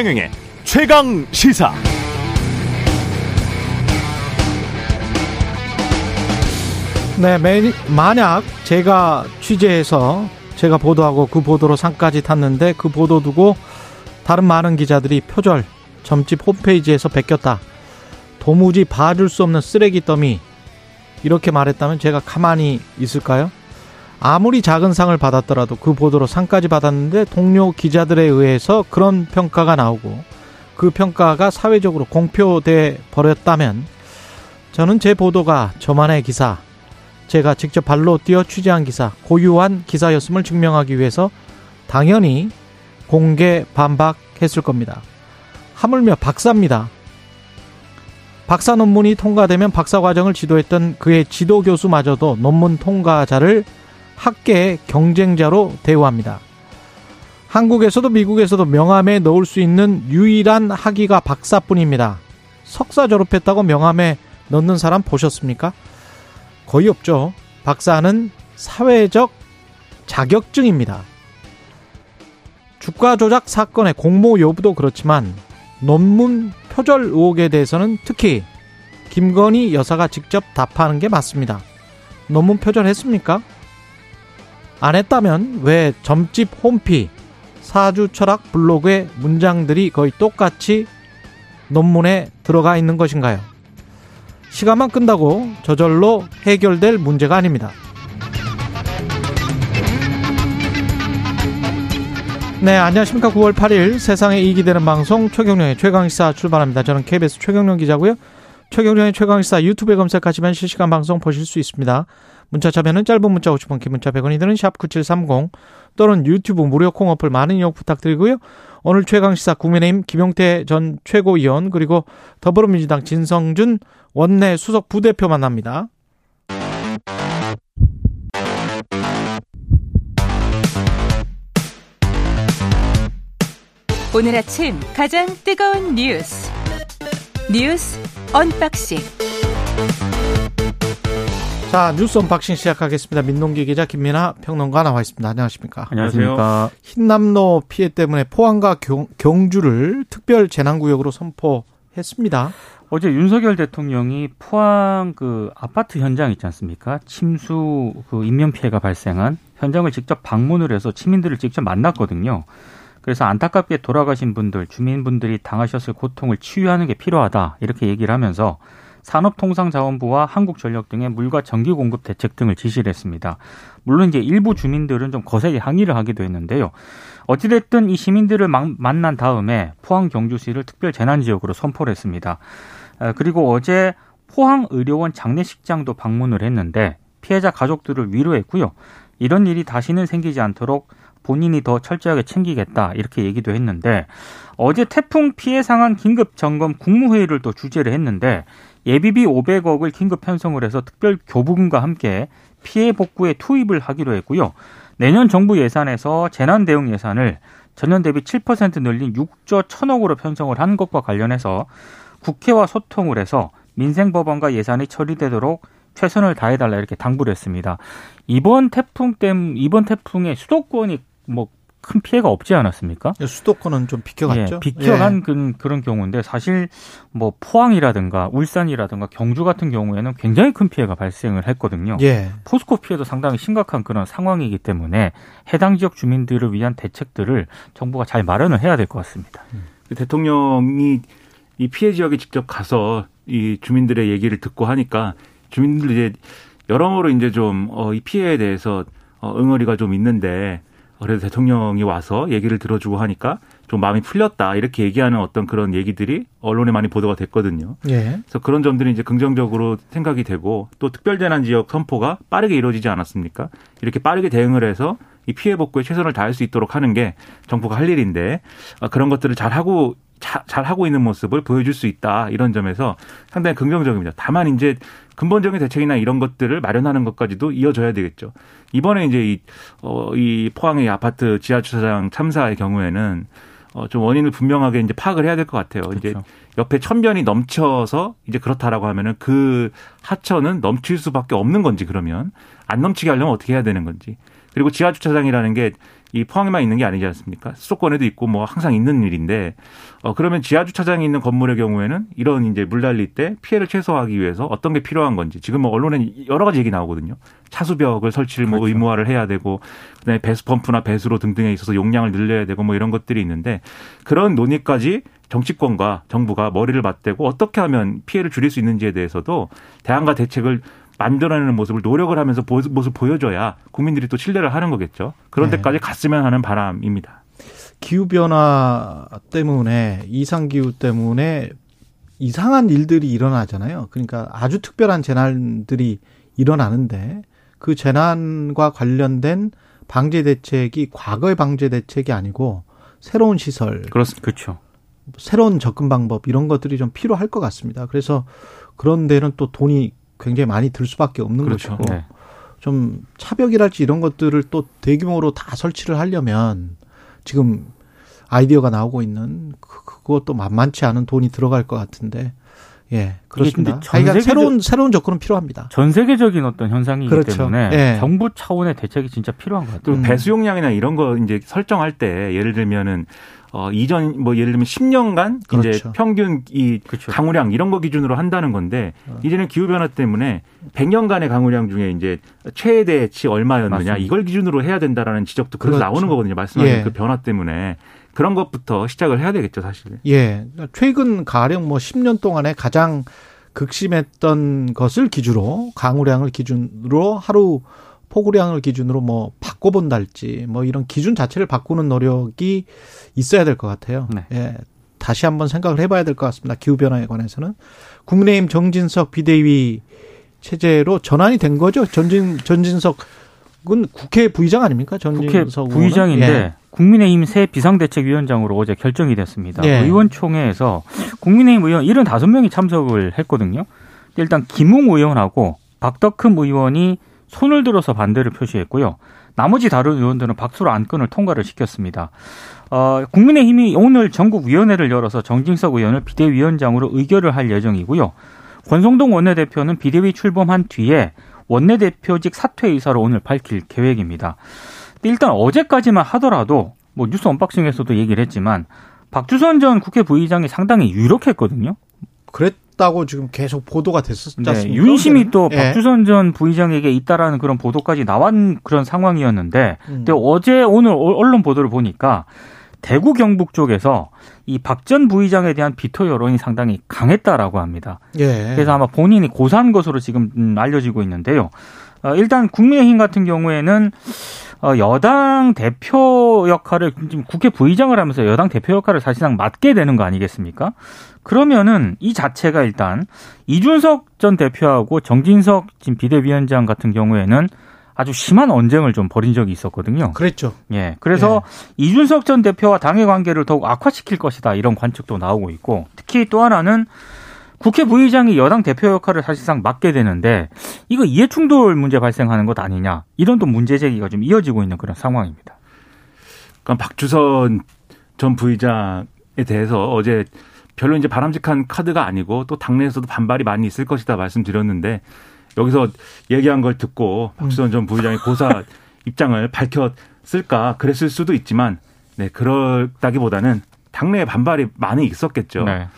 최경영의 최강 시사. 네, 만약 제가 취재해서 제가 보도하고 그 보도로 상까지 탔는데 그 보도 두고 다른 많은 기자들이 표절 점집 홈페이지에서 베꼈다. 도무지 봐줄 수 없는 쓰레기 더미 이렇게 말했다면 제가 가만히 있을까요? 아무리 작은 상을 받았더라도 그 보도로 상까지 받았는데 동료 기자들에 의해서 그런 평가가 나오고 그 평가가 사회적으로 공표돼 버렸다면 저는 제 보도가 저만의 기사, 제가 직접 발로 뛰어 취재한 기사, 고유한 기사였음을 증명하기 위해서 당연히 공개 반박했을 겁니다. 하물며 박사입니다. 박사 논문이 통과되면 박사 과정을 지도했던 그의 지도 교수마저도 논문 통과자를 학계의 경쟁자로 대우합니다. 한국에서도 미국에서도 명함에 넣을 수 있는 유일한 학위가 박사뿐입니다. 석사 졸업했다고 명함에 넣는 사람 보셨습니까? 거의 없죠. 박사는 사회적 자격증입니다. 주가 조작 사건의 공모 여부도 그렇지만 논문 표절 의혹에 대해서는 특히 김건희 여사가 직접 답하는 게 맞습니다. 논문 표절했습니까? 안 했다면 왜 점집 홈피, 사주 철학 블로그의 문장들이 거의 똑같이 논문에 들어가 있는 것인가요? 시간만 끈다고 저절로 해결될 문제가 아닙니다. 네, 안녕하십니까. 9월 8일 세상에 이익이 되는 방송 최경령의 최강시사 출발합니다. 저는 KBS 최경령 기자고요. 최경령의 최강시사 유튜브에 검색하시면 실시간 방송 보실 수 있습니다. 문자 참여는 짧은 문자 50원, 긴 문자 100원이 드는 샵 9730 또는 유튜브 무료 콩 어플 많은 이용 부탁드리고요. 오늘 최강시사 국민의힘 김용태 전 최고위원 그리고 더불어민주당 진성준 원내 수석 부대표 만납니다. 오늘 아침 가장 뜨거운 뉴스 뉴스 언박싱 자 뉴스 언박싱 시작하겠습니다. 민동기 기자 김민아 평론가 나와 있습니다. 안녕하십니까? 안녕하십니까? 힌남노 피해 때문에 포항과 경, 경주를 특별 재난구역으로 선포했습니다. 어제 윤석열 대통령이 포항 그 아파트 현장 있지 않습니까? 침수 그 인명 피해가 발생한 현장을 직접 방문을 해서 시민들을 직접 만났거든요. 그래서 안타깝게 돌아가신 분들, 주민분들이 당하셨을 고통을 치유하는 게 필요하다. 이렇게 얘기를 하면서 산업통상자원부와 한국전력 등의 물과 전기 공급 대책 등을 지시를 했습니다. 물론 이제 일부 주민들은 좀 거세게 항의를 하기도 했는데요. 어찌됐든 이 시민들을 만난 다음에 포항 경주시를 특별 재난 지역으로 선포를 했습니다. 아, 그리고 어제 포항 의료원 장례식장도 방문을 했는데 피해자 가족들을 위로했고요. 이런 일이 다시는 생기지 않도록 본인이 더 철저하게 챙기겠다 이렇게 얘기도 했는데 어제 태풍 피해 상한 긴급 점검 국무회의를 또 주재를 했는데 예비비 500억을 긴급 편성을 해서 특별 교부금과 함께 피해 복구에 투입을 하기로 했고요. 내년 정부 예산에서 재난 대응 예산을 전년 대비 7% 늘린 6조 1천억으로 편성을 한 것과 관련해서 국회와 소통을 해서 민생 법안과 예산이 처리되도록 최선을 다해달라 이렇게 당부를 했습니다. 이번 태풍 때문 이번 태풍에 수도권이 뭐 큰 피해가 없지 않았습니까? 예, 수도권은 좀 비켜갔죠. 예, 비켜간 예. 그, 그런 경우인데 사실 뭐 포항이라든가 울산이라든가 경주 같은 경우에는 굉장히 큰 피해가 발생을 했거든요. 예. 포스코 피해도 상당히 심각한 그런 상황이기 때문에 해당 지역 주민들을 위한 대책들을 정부가 잘 마련을 해야 될 것 같습니다. 음. 대통령이 이 피해 지역에 직접 가서 이 주민들의 얘기를 듣고 하니까 주민들 이제 여러모로 이제 좀이 어, 피해에 대해서 어, 응어리가 좀 있는데 그래도 대통령이 와서 얘기를 들어주고 하니까 좀 마음이 풀렸다 이렇게 얘기하는 어떤 그런 얘기들이 언론에 많이 보도가 됐거든요. 예. 그래서 그런 점들이 이제 긍정적으로 생각이 되고 또 특별재난 지역 선포가 빠르게 이루어지지 않았습니까? 이렇게 빠르게 대응을 해서 이 피해 복구에 최선을 다할 수 있도록 하는 게 정부가 할 일인데 아, 그런 것들을 잘 하고 잘 하고 있는 모습을 보여줄 수 있다 이런 점에서 상당히 긍정적입니다. 다만 이제 근본적인 대책이나 이런 것들을 마련하는 것까지도 이어져야 되겠죠. 이번에 이제 이, 어, 이 포항의 아파트 지하 주차장 참사의 경우에는 어, 좀 원인을 분명하게 이제 파악을 해야 될 것 같아요. 그렇죠. 이제 옆에 천변이 넘쳐서 이제 그렇다라고 하면은 그 하천은 넘칠 수밖에 없는 건지 그러면 안 넘치게 하려면 어떻게 해야 되는 건지 그리고 지하 주차장이라는 게 이 포항에만 있는 게 아니지 않습니까? 수도권에도 있고 뭐 항상 있는 일인데 어 그러면 지하 주차장이 있는 건물의 경우에는 이런 이제 물 달릴 때 피해를 최소화하기 위해서 어떤 게 필요한 건지 지금 뭐 언론에 여러 가지 얘기 나오거든요. 차수벽을 설치를 뭐 그렇죠. 의무화를 해야 되고 그다음에 배수 펌프나 배수로 등등에 있어서 용량을 늘려야 되고 뭐 이런 것들이 있는데 그런 논의까지 정치권과 정부가 머리를 맞대고 어떻게 하면 피해를 줄일 수 있는지에 대해서도 대안과 대책을 만들어내는 모습을 노력을 하면서 모습 보여줘야 국민들이 또 신뢰를 하는 거겠죠. 그런 네. 데까지 갔으면 하는 바람입니다. 기후 변화 때문에 이상 기후 때문에 이상한 일들이 일어나잖아요. 그러니까 아주 특별한 재난들이 일어나는데 그 재난과 관련된 방제 대책이 과거의 방제 대책이 아니고 새로운 시설 그렇습니다. 그렇죠. 새로운 접근 방법 이런 것들이 좀 필요할 것 같습니다. 그래서 그런 데는 또 돈이 굉장히 많이 들 수밖에 없는 그렇죠. 것이고 네. 좀 차벽이랄지 이런 것들을 또 대규모로 다 설치를 하려면 지금 아이디어가 나오고 있는 그, 그것도 만만치 않은 돈이 들어갈 것 같은데 예 그렇습니다. 그러니까 새로운 새로운 접근은 필요합니다. 전 세계적인 어떤 현상이기 그렇죠. 때문에 예. 정부 차원의 대책이 진짜 필요한 것 같아요. 또 배수용량이나 이런 거 이제 설정할 때 예를 들면은 어, 이전 뭐 예를 들면 10년간 그렇죠. 이제 평균 이 그렇죠. 강우량 이런 거 기준으로 한다는 건데 어. 이제는 기후 변화 때문에 100년간의 강우량 중에 이제 최대치 얼마였느냐 맞습니다. 이걸 기준으로 해야 된다라는 지적도 그래서 그렇죠. 나오는 거거든요. 말씀하신 예. 그 변화 때문에 그런 것부터 시작을 해야 되겠죠, 사실. 예. 최근 가령 뭐 10년 동안에 가장 극심했던 것을 기준으로 강우량을 기준으로 하루 포구량을 기준으로 뭐 바꿔본달지 뭐 이런 기준 자체를 바꾸는 노력이 있어야 될 것 같아요. 네. 예. 다시 한번 생각을 해봐야 될 것 같습니다. 기후 변화에 관해서는 국민의힘 정진석 비대위 체제로 전환이 된 거죠. 전진 전진석은 국회 부의장 아닙니까? 전진석 국회 부의장인데 예. 국민의힘 새 비상대책위원장으로 어제 결정이 됐습니다. 예. 의원총회에서 국민의힘 의원 75명이 참석을 했거든요. 일단 김웅 의원하고 박덕흠 의원이 손을 들어서 반대를 표시했고요. 나머지 다른 의원들은 박수로 안건을 통과를 시켰습니다. 어, 국민의힘이 오늘 전국위원회를 열어서 정진석 의원을 비대위원장으로 의결을 할 예정이고요. 권성동 원내대표는 비대위 출범한 뒤에 원내대표직 사퇴 의사를 오늘 밝힐 계획입니다. 일단 어제까지만 하더라도 뭐 뉴스 언박싱에서도 얘기를 했지만 박주선 전 국회 부의장이 상당히 유력했거든요. 그랬 있다고 지금 계속 보도가 됐었지 네, 않습니까? 윤심이 또 예. 박주선 전 부의장에게 있다라는 그런 보도까지 나온 그런 상황이었는데 음. 근데 어제 오늘 언론 보도를 보니까 대구 경북 쪽에서 이 박 전 부의장에 대한 비토 여론이 상당히 강했다라고 합니다. 예. 그래서 아마 본인이 고사한 것으로 지금 음, 알려지고 있는데요. 어, 일단 국민의힘 같은 경우에는 어, 여당 대표 역할을 지금 국회 부의장을 하면서 여당 대표 역할을 사실상 맡게 되는 거 아니겠습니까? 그러면은 이 자체가 일단 이준석 전 대표하고 정진석 지금 비대위원장 같은 경우에는 아주 심한 언쟁을 좀 벌인 적이 있었거든요. 그랬죠. 예. 그래서 예. 이준석 전 대표와 당의 관계를 더욱 악화시킬 것이다 이런 관측도 나오고 있고 특히 또 하나는 국회 부의장이 여당 대표 역할을 사실상 맡게 되는데 이거 이해충돌 문제 발생하는 것 아니냐 이런 또 문제 제기가 좀 이어지고 있는 그런 상황입니다. 그러니까 박주선 전 부의장에 대해서 어제 별로 이제 바람직한 카드가 아니고 또 당내에서도 반발이 많이 있을 것이다 말씀드렸는데 여기서 얘기한 걸 듣고 박주선 전 부의장이 고사 입장을 밝혔을까 그랬을 수도 있지만 네 그렇다기보다는 당내에 반발이 많이 있었겠죠. 네.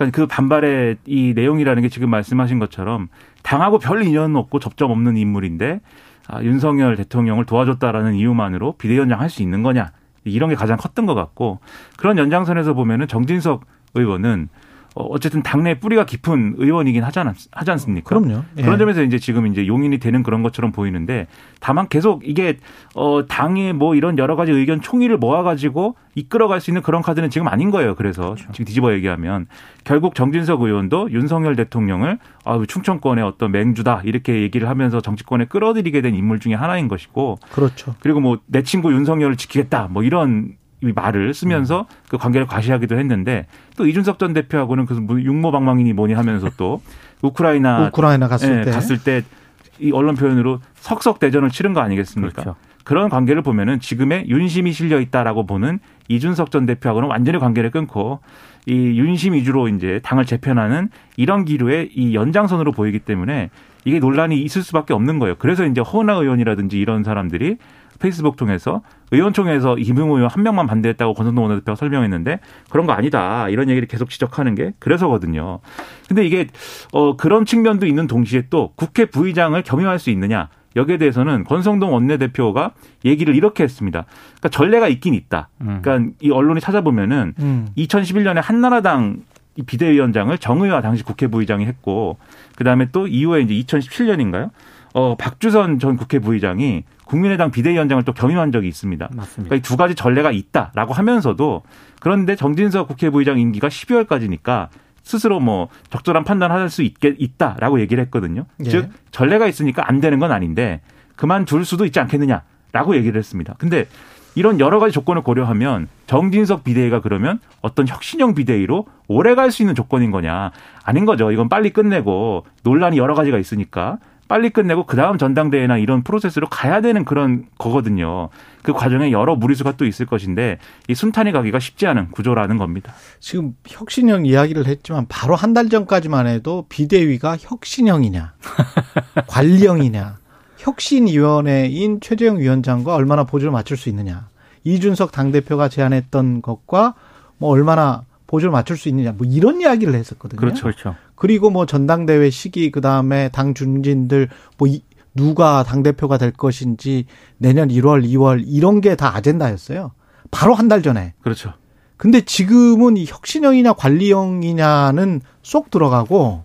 그러니까 그 반발의 이 내용이라는 게 지금 말씀하신 것처럼 당하고 별 인연 없고 접점 없는 인물인데 아, 윤석열 대통령을 도와줬다라는 이유만으로 비대위원장 할 수 있는 거냐. 이런 게 가장 컸던 것 같고 그런 연장선에서 보면은 정진석 의원은 어, 어쨌든 당내 뿌리가 깊은 의원이긴 하지, 않, 하지 않습니까? 그럼요. 예. 그런 점에서 이제 지금 이제 용인이 되는 그런 것처럼 보이는데 다만 계속 이게 어 당의 뭐 이런 여러 가지 의견 총의를 모아가지고 이끌어갈 수 있는 그런 카드는 지금 아닌 거예요. 그래서 그렇죠. 지금 뒤집어 얘기하면 결국 정진석 의원도 윤석열 대통령을 아 충청권의 어떤 맹주다 이렇게 얘기를 하면서 정치권에 끌어들이게 된 인물 중에 하나인 것이고 그렇죠. 그리고 뭐 내 친구 윤석열을 지키겠다 뭐 이런 이 말을 쓰면서 음. 그 관계를 과시하기도 했는데 또 이준석 전 대표하고는 그 육모방망이니 뭐니 하면서 또 우크라이나 우크라이나 갔을 예, 때 갔을 때 이 언론 표현으로 석석 대전을 치른 거 아니겠습니까? 그렇죠. 그런 관계를 보면은 지금의 윤심이 실려 있다라고 보는 이준석 전 대표하고는 완전히 관계를 끊고 이 윤심 위주로 이제 당을 재편하는 이런 기류의 이 연장선으로 보이기 때문에 이게 논란이 있을 수밖에 없는 거예요. 그래서 이제 허은하 의원이라든지 이런 사람들이 페이스북 통해서 의원총회에서 김웅 의원 한 명만 반대했다고 권성동 원내대표가 설명했는데 그런 거 아니다 이런 얘기를 계속 지적하는 게 그래서거든요. 근데 이게 어 그런 측면도 있는 동시에 또 국회 부의장을 겸임할 수 있느냐 여기에 대해서는 권성동 원내대표가 얘기를 이렇게 했습니다. 그러니까 전례가 있긴 있다. 음. 그러니까 이 언론이 찾아보면은 음. 2011년에 한나라당 이 비대위원장을 정의화 당시 국회 부의장이 했고 그다음에 또 이후에 이제 2017년인가요? 어 박주선 전 국회 부의장이 국민의당 비대위원장을 또 겸임한 적이 있습니다. 맞습니다. 그러니까 이 두 가지 전례가 있다라고 하면서도 그런데 정진석 국회 부의장 임기가 12월까지니까 스스로 뭐 적절한 판단을 할수 있게 있다라고 얘기를 했거든요. 예. 즉 전례가 있으니까 안 되는 건 아닌데 그만둘 수도 있지 않겠느냐라고 얘기를 했습니다. 근데 이런 여러 가지 조건을 고려하면 정진석 비대위가 그러면 어떤 혁신형 비대위로 오래 갈 수 있는 조건인 거냐 아닌 거죠. 이건 빨리 끝내고 논란이 여러 가지가 있으니까 빨리 끝내고 그 다음 전당대회나 이런 프로세스로 가야 되는 그런 거거든요. 그 과정에 여러 무리수가 또 있을 것인데 이 순탄히 가기가 쉽지 않은 구조라는 겁니다. 지금 혁신형 이야기를 했지만 바로 한 달 전까지만 해도 비대위가 혁신형이냐 관리형이냐 혁신위원회인 최재형 위원장과 얼마나 보조를 맞출 수 있느냐 이준석 당대표가 제안했던 것과 뭐 얼마나 보조를 맞출 수 있느냐 뭐 이런 이야기를 했었거든요. 그렇죠. 그렇죠. 그리고 뭐 전당대회 시기 그다음에 당 중진들 뭐 이- 누가 당 대표가 될 것인지 내년 1월, 2월 이런 게 다 아젠다였어요. 바로 한 달 전에. 그렇죠. 근데 지금은 이 혁신형이냐 관리형이냐는 쏙 들어가고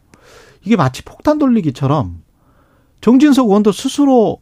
이게 마치 폭탄 돌리기처럼 정진석 의원도 스스로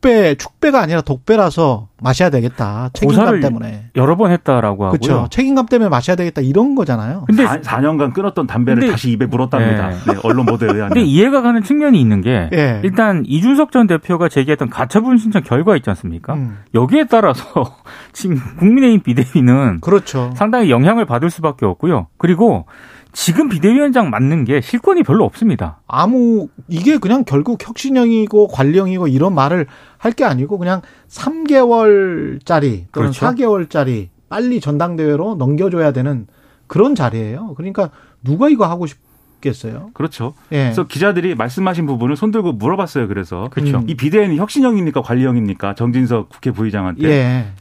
독배, 축배가 아니라 독배라서 마셔야 되겠다. 책임감 고사를 때문에. 여러 번 했다라고 하고요. 그렇죠. 책임감 때문에 마셔야 되겠다 이런 거잖아요. 근데 4, 년간 끊었던 담배를 근데- 다시 입에 물었답니다. 네. 네, 언론 보도에 의하면. 근데 이해가 가는 측면이 있는 게 예. 일단 이준석 전 대표가 제기했던 가처분 신청 결과 있지 않습니까? 음. 여기에 따라서 지금 국민의힘 비대위는 그렇죠. 상당히 영향을 받을 수밖에 없고요. 그리고 지금 비대위원장 맡는 게 실권이 별로 없습니다. 아무 이게 그냥 결국 혁신형이고 관리형이고 이런 말을 할 게 아니고 그냥 3개월짜리 또는 그렇죠. 4개월짜리 빨리 전당대회로 넘겨줘야 되는 그런 자리예요. 그러니까 누가 이거 하고 싶 겠어요? 그렇죠. 예. 그래서 기자들이 말씀하신 부분을 손들고 물어봤어요. 그래서 그렇죠. 이 비대위는 혁신형입니까 관리형입니까? 정진석 국회 부의장한테.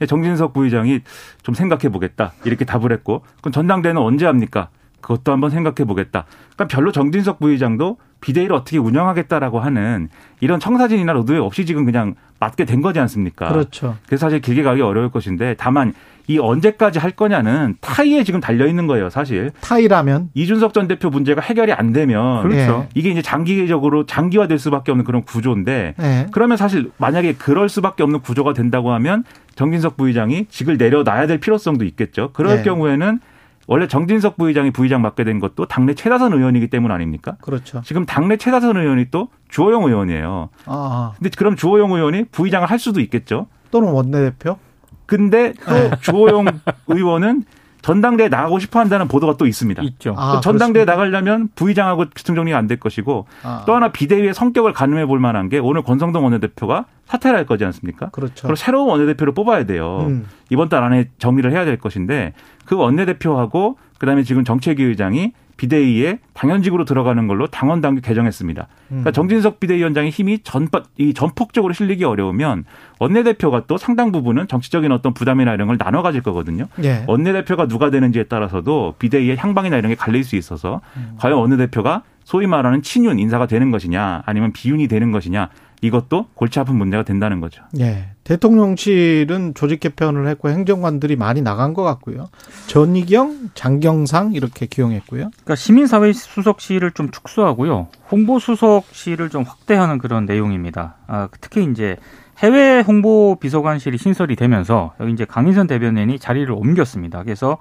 예. 정진석 부의장이 좀 생각해 보겠다 이렇게 답을 했고 그럼 전당대회는 언제 합니까? 그것도 한번 생각해 보겠다. 그러니까 별로 정진석 부의장도 비대위를 어떻게 운영하겠다라고 하는 이런 청사진이나 로드맵이 없이 지금 그냥 맡게 된 거지 않습니까? 그렇죠. 그래서 사실 길게 가기 어려울 것인데 다만 이 언제까지 할 거냐는 타의에 지금 달려 있는 거예요, 사실. 타의라면 이준석 전 대표 문제가 해결이 안 되면 그렇죠. 이게 이제 장기적으로 장기화될 수밖에 없는 그런 구조인데 예. 그러면 사실 만약에 그럴 수밖에 없는 구조가 된다고 하면 정진석 부의장이 직을 내려놔야 될 필요성도 있겠죠. 그럴 네. 경우에는 원래 정진석 부의장이 부의장 맡게 된 것도 당내 최다선 의원이기 때문 아닙니까? 그렇죠. 지금 당내 최다선 의원이 또 주호영 의원이에요. 아, 근데 그럼 주호영 의원이 부의장을 할 수도 있겠죠. 또는 원내대표? 근데 또 네. 주호영 의원은 전당대에 나가고 싶어 한다는 보도가 또 있습니다. 있죠. 아, 또 전당대에 그렇습니까? 나가려면 부의장하고 규정 정리가 안 될 것이고 아, 또 하나 비대위의 성격을 가늠해 볼 만한 게 오늘 권성동 원내대표가 사퇴를 할 거지 않습니까? 그렇죠. 그리고 새로운 원내대표를 뽑아야 돼요. 음. 이번 달 안에 정리를 해야 될 것인데 그 원내대표하고 그다음에 지금 정책위 의장이 비대위에 당연직으로 들어가는 걸로 당원 당규 개정했습니다. 그러니까 음. 정진석 비대위원장의 힘이 전, 이 전폭적으로 실리기 어려우면 원내대표가 또 상당 부분은 정치적인 어떤 부담이나 이런 걸 나눠 가질 거거든요. 예. 원내대표가 누가 되는지에 따라서도 비대위의 향방이나 이런 게 갈릴 수 있어서 음. 과연 원내대표가 소위 말하는 친윤 인사가 되는 것이냐 아니면 비윤이 되는 것이냐 이것도 골치 아픈 문제가 된다는 거죠. 예. 대통령실은 조직 개편을 했고 행정관들이 많이 나간 것 같고요. 전희경, 장경상 이렇게 기용했고요. 그러니까 시민사회 수석실을 좀 축소하고요. 홍보 수석실을 좀 확대하는 그런 내용입니다. 아, 특히 이제 해외 홍보 비서관실이 신설이 되면서 여기 이제 강인선 대변인이 자리를 옮겼습니다. 그래서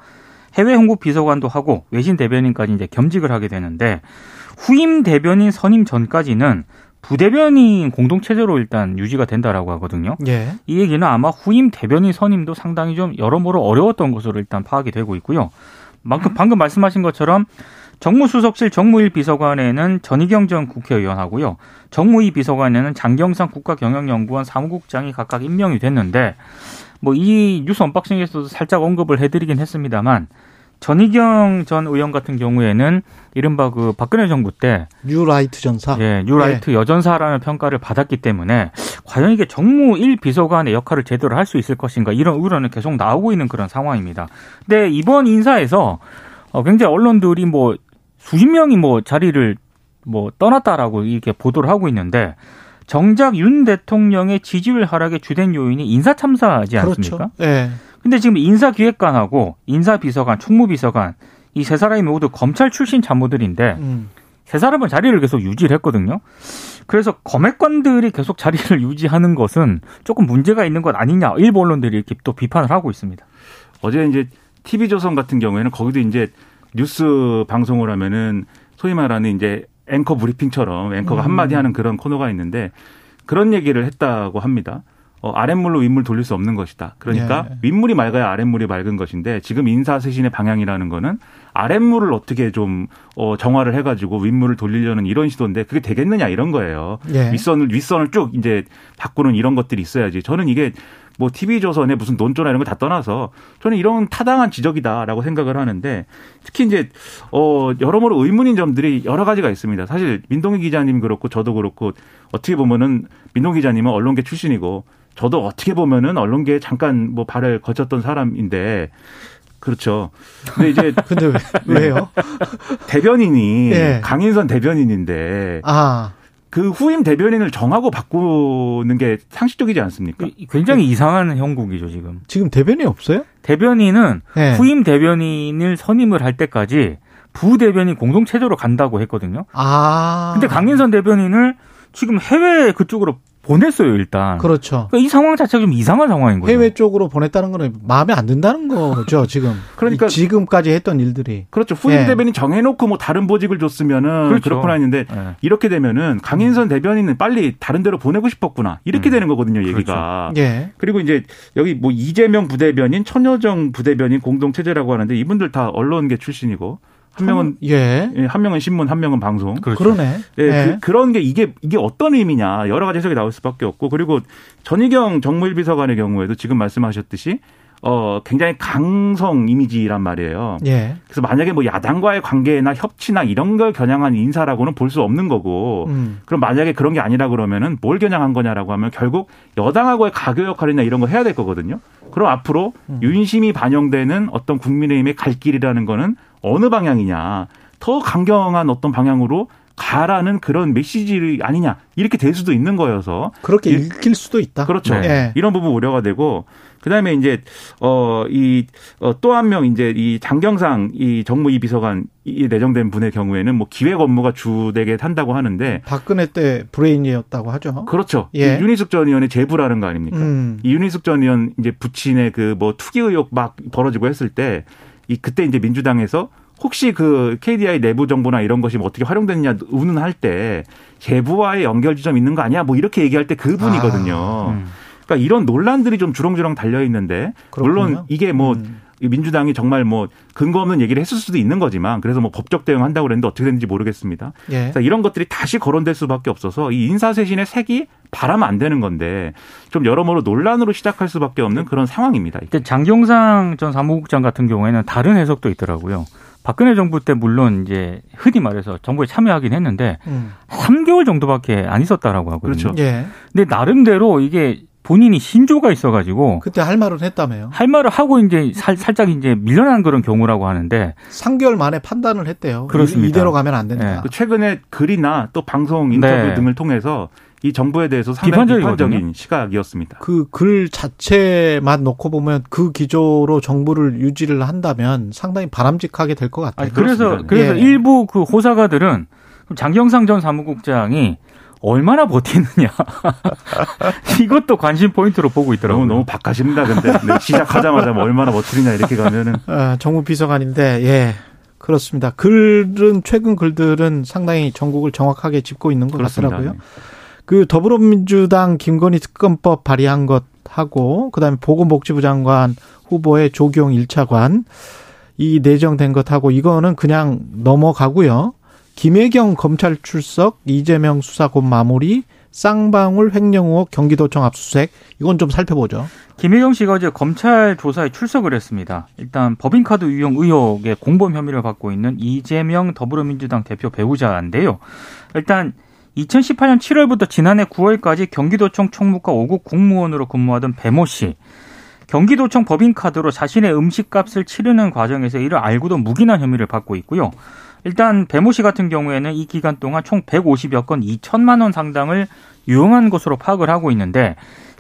해외 홍보 비서관도 하고 외신 대변인까지 이제 겸직을 하게 되는데 후임 대변인 선임 전까지는 부대변인 공동 체제로 일단 유지가 된다라고 하거든요. 예. 이 얘기는 아마 후임 대변인 선임도 상당히 좀 여러모로 어려웠던 것으로 일단 파악이 되고 있고요. 방금, 방금 말씀하신 것처럼 정무수석실 정무일 비서관에는 전희경 전 국회의원하고요. 정무위 비서관에는 장경상 국가경영연구원 사무국장이 각각 임명이 됐는데 뭐 이 뉴스 언박싱에서도 살짝 언급을 해드리긴 했습니다만 전희경 전 의원 같은 경우에는 이른바 그 박근혜 정부 때 뉴라이트 전사. 예, 뉴라이트 예. 여전사라는 평가를 받았기 때문에 과연 이게 정무 1 비서관의 역할을 제대로 할 수 있을 것인가 이런 우려는 계속 나오고 있는 그런 상황입니다. 근데 이번 인사에서 어, 굉장히 언론들이 뭐 수십 명이 뭐 자리를 뭐 떠났다라고 이렇게 보도를 하고 있는데 정작 윤 대통령의 지지율 하락의 주된 요인이 인사 참사지 않습니까? 그렇죠. 네. 근데 지금 인사기획관하고 인사비서관, 총무비서관 이 세 사람이 모두 검찰 출신 참모들인데 음. 세 사람은 자리를 계속 유지를 했거든요. 그래서 검핵관들이 계속 자리를 유지하는 것은 조금 문제가 있는 것 아니냐 일본 언론들이 이렇게 또 비판을 하고 있습니다. 어제 이제 TV조선 같은 경우에는 거기도 이제 뉴스 방송을 하면은 소위 말하는 이제 앵커 브리핑처럼 앵커가 음. 한마디 하는 그런 코너가 있는데 그런 얘기를 했다고 합니다. 어, 아랫물로 윗물 돌릴 수 없는 것이다. 그러니까 예. 윗물이 맑아야 아랫물이 맑은 것인데 지금 인사쇄신의 방향이라는 거는 아랫물을 어떻게 좀 어, 정화를 해가지고 윗물을 돌리려는 이런 시도인데 그게 되겠느냐 이런 거예요. 예. 윗선을 윗선을 쭉 이제 바꾸는 이런 것들이 있어야지. 저는 이게 뭐 TV조선의 무슨 논조나 이런 거 다 떠나서 저는 이런 타당한 지적이다라고 생각을 하는데 특히 이제 어 여러모로 의문인 점들이 여러 가지가 있습니다. 사실 민동희 기자님 그렇고 저도 그렇고 어떻게 보면은 민동 기자님은 언론계 출신이고 저도 어떻게 보면은 언론계에 잠깐 뭐 발을 거쳤던 사람인데 그렇죠. 근데 이제 근데 왜, 요 대변인이 네. 강인선 대변인인데 아. 그 후임 대변인을 정하고 바꾸는 게 상식적이지 않습니까? 굉장히 네. 이상한 형국이죠, 지금. 지금 대변인 없어요? 대변인은 네. 후임 대변인을 선임을 할 때까지 부 대변인 공동 체제로 간다고 했거든요. 아. 근데 강인선 대변인을 지금 해외 그쪽으로 보냈어요 일단. 그렇죠. 그러니까 이 상황 자체가 좀 이상한 상황인 거예요. 해외 쪽으로 보냈다는 거는 마음에 안 든다는 거죠 지금. 그러니까 지금까지 했던 일들이. 그렇죠. 후임 네. 대변인 정해놓고 뭐 다른 보직을 줬으면은 그렇죠. 그렇구나 했는데 네. 이렇게 되면은 강인선 음. 대변인은 빨리 다른 데로 보내고 싶었구나 이렇게 음. 되는 거거든요 얘기가. 그렇죠. 예. 그리고 이제 여기 뭐 이재명 부대변인, 천여정 부대변인 공동 체제라고 하는데 이분들 다 언론계 출신이고 한 명은 예. 예. 한 명은 신문, 한 명은 방송. 그렇죠. 그러네 예, 예. 그, 런게 이게 이게 어떤 의미냐 여러 가지 해석이 나올 수밖에 없고 그리고 전희경 정무일 비서관의 경우에도 지금 말씀하셨듯이 어 굉장히 강성 이미지란 말이에요. 예. 그래서 만약에 뭐 야당과의 관계나 협치나 이런 걸 겨냥한 인사라고는 볼 수 없는 거고, 음. 그럼 만약에 그런 게 아니라 그러면은 뭘 겨냥한 거냐라고 하면 결국 여당하고의 가교 역할이나 이런 거 해야 될 거거든요. 그럼 앞으로 음. 윤심이 반영되는 어떤 국민의힘의 갈 길이라는 거는 어느 방향이냐 더 강경한 어떤 방향으로 가라는 그런 메시지 아니냐 이렇게 될 수도 있는 거여서 그렇게 읽힐 수도 있다. 그렇죠. 네. 이런 부분 우려가 되고 그다음에 이제 어이또 한 명 이제 이 장경상 이 비서관 이 내정된 분의 경우에는 뭐 기획 업무가 주되게 한다고 하는데 박근혜 때 브레인이었다고 하죠. 그렇죠. 예. 윤희숙 전 의원의 제부라는 거 아닙니까? 음. 이 윤희숙 전 의원 이제 부친의 그 뭐 투기 의혹 막 벌어지고 했을 때 이 그때 이제 민주당에서 혹시 그 KDI 내부 정보나 이런 것이 뭐 어떻게 활용됐느냐 의논할 때 제부와의 연결 지점 있는 거 아니야? 뭐 이렇게 얘기할 때 그분이거든요. 아, 음. 그러니까 이런 논란들이 좀 주렁주렁 달려 있는데 물론 이게 뭐 음. 민주당이 정말 뭐 근거 없는 얘기를 했을 수도 있는 거지만 그래서 뭐 법적 대응한다고 그랬는데 어떻게 됐는지 모르겠습니다. 예. 이런 것들이 다시 거론될 수밖에 없어서 이 인사쇄신의 색이 바라면 안 되는 건데 좀 여러모로 논란으로 시작할 수밖에 없는 그런 상황입니다. 장경상 전 사무국장 같은 경우에는 다른 해석도 있더라고요. 박근혜 정부 때 물론 이제 흔히 말해서 정부에 참여하긴 했는데 음. 3개월 정도밖에 안 있었다라고 하거든요. 그렇죠. 예. 근데 나름대로 이게 본인이 신조가 있어가지고 그때 할 말을 했다며요. 할 말을 하고 이제 살, 살짝 이제 밀려난 그런 경우라고 하는데 3개월 만에 판단을 했대요. 그렇습니다. 이대로 가면 안 된다. 네. 그 최근에 글이나 또 방송 인터뷰 네. 등을 통해서 이 정부에 대해서 상당히 비판적인 시각이었습니다. 그 글 자체만 놓고 보면 그 기조로 정부를 유지를 한다면 상당히 바람직하게 될 것 같아요. 아니, 그래서. 그래서 예. 일부 그 호사가들은 장경상 전 사무국장이 얼마나 버티느냐. 이것도 관심 포인트로 보고 있더라고요. 너무, 너무 바깥입니다. 근데 네, 시작하자마자 뭐 얼마나 버티느냐 이렇게 가면은. 아, 정부 비서관인데, 예. 그렇습니다. 글은, 최근 글들은 상당히 전국을 정확하게 짚고 있는 것 그렇습니다. 같더라고요. 그 더불어민주당 김건희 특검법 발의한 것 하고, 그 다음에 보건복지부 장관 후보의 조경 1차관, 이 내정된 것하고 이거는 그냥 넘어가고요. 김혜경 검찰 출석, 이재명 수사 곧 마무리, 쌍방울 횡령 의혹 경기도청 압수수색 이건 좀 살펴보죠. 김혜경 씨가 어제 검찰 조사에 출석을 했습니다. 일단 법인카드 유용 의혹의 공범 혐의를 받고 있는 이재명 더불어민주당 대표 배우자인데요. 일단 2018년 7월부터 지난해 9월까지 경기도청 총무과 5급 공무원으로 근무하던 배모 씨. 경기도청 법인카드로 자신의 음식값을 치르는 과정에서 이를 알고도 묵인한 혐의를 받고 있고요. 일단 배모 씨 같은 경우에는 이 기간 동안 총 150여 건 2천만 원 상당을 유용한 것으로 파악을 하고 있는데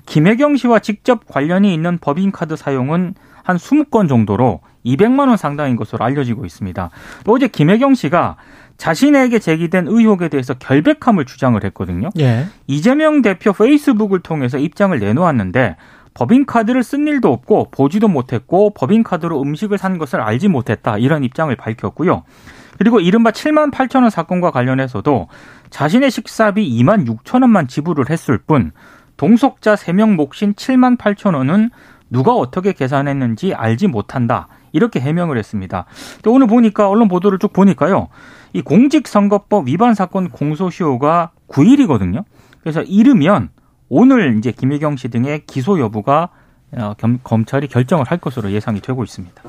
김혜경 씨와 직접 관련이 있는 법인카드 사용은 한 20건 정도로 200만 원 상당인 것으로 알려지고 있습니다. 어제 김혜경 씨가 자신에게 제기된 의혹에 대해서 결백함을 주장을 했거든요. 예. 이재명 대표 페이스북을 통해서 입장을 내놓았는데 법인카드를 쓴 일도 없고 보지도 못했고 법인카드로 음식을 산 것을 알지 못했다 이런 입장을 밝혔고요. 그리고 이른바 7만 8천 원 사건과 관련해서도 자신의 식사비 2만 6천 원만 지불을 했을 뿐 동석자 3명 몫인 7만 8천 원은 누가 어떻게 계산했는지 알지 못한다. 이렇게 해명을 했습니다. 오늘 보니까 언론 보도를 쭉 보니까요. 이 공직선거법 위반 사건 공소시효가 9일이거든요. 그래서 이르면 오늘 이제 김혜경 씨 등의 기소 여부가 어, 검찰이 결정을 할 것으로 예상이 되고 있습니다.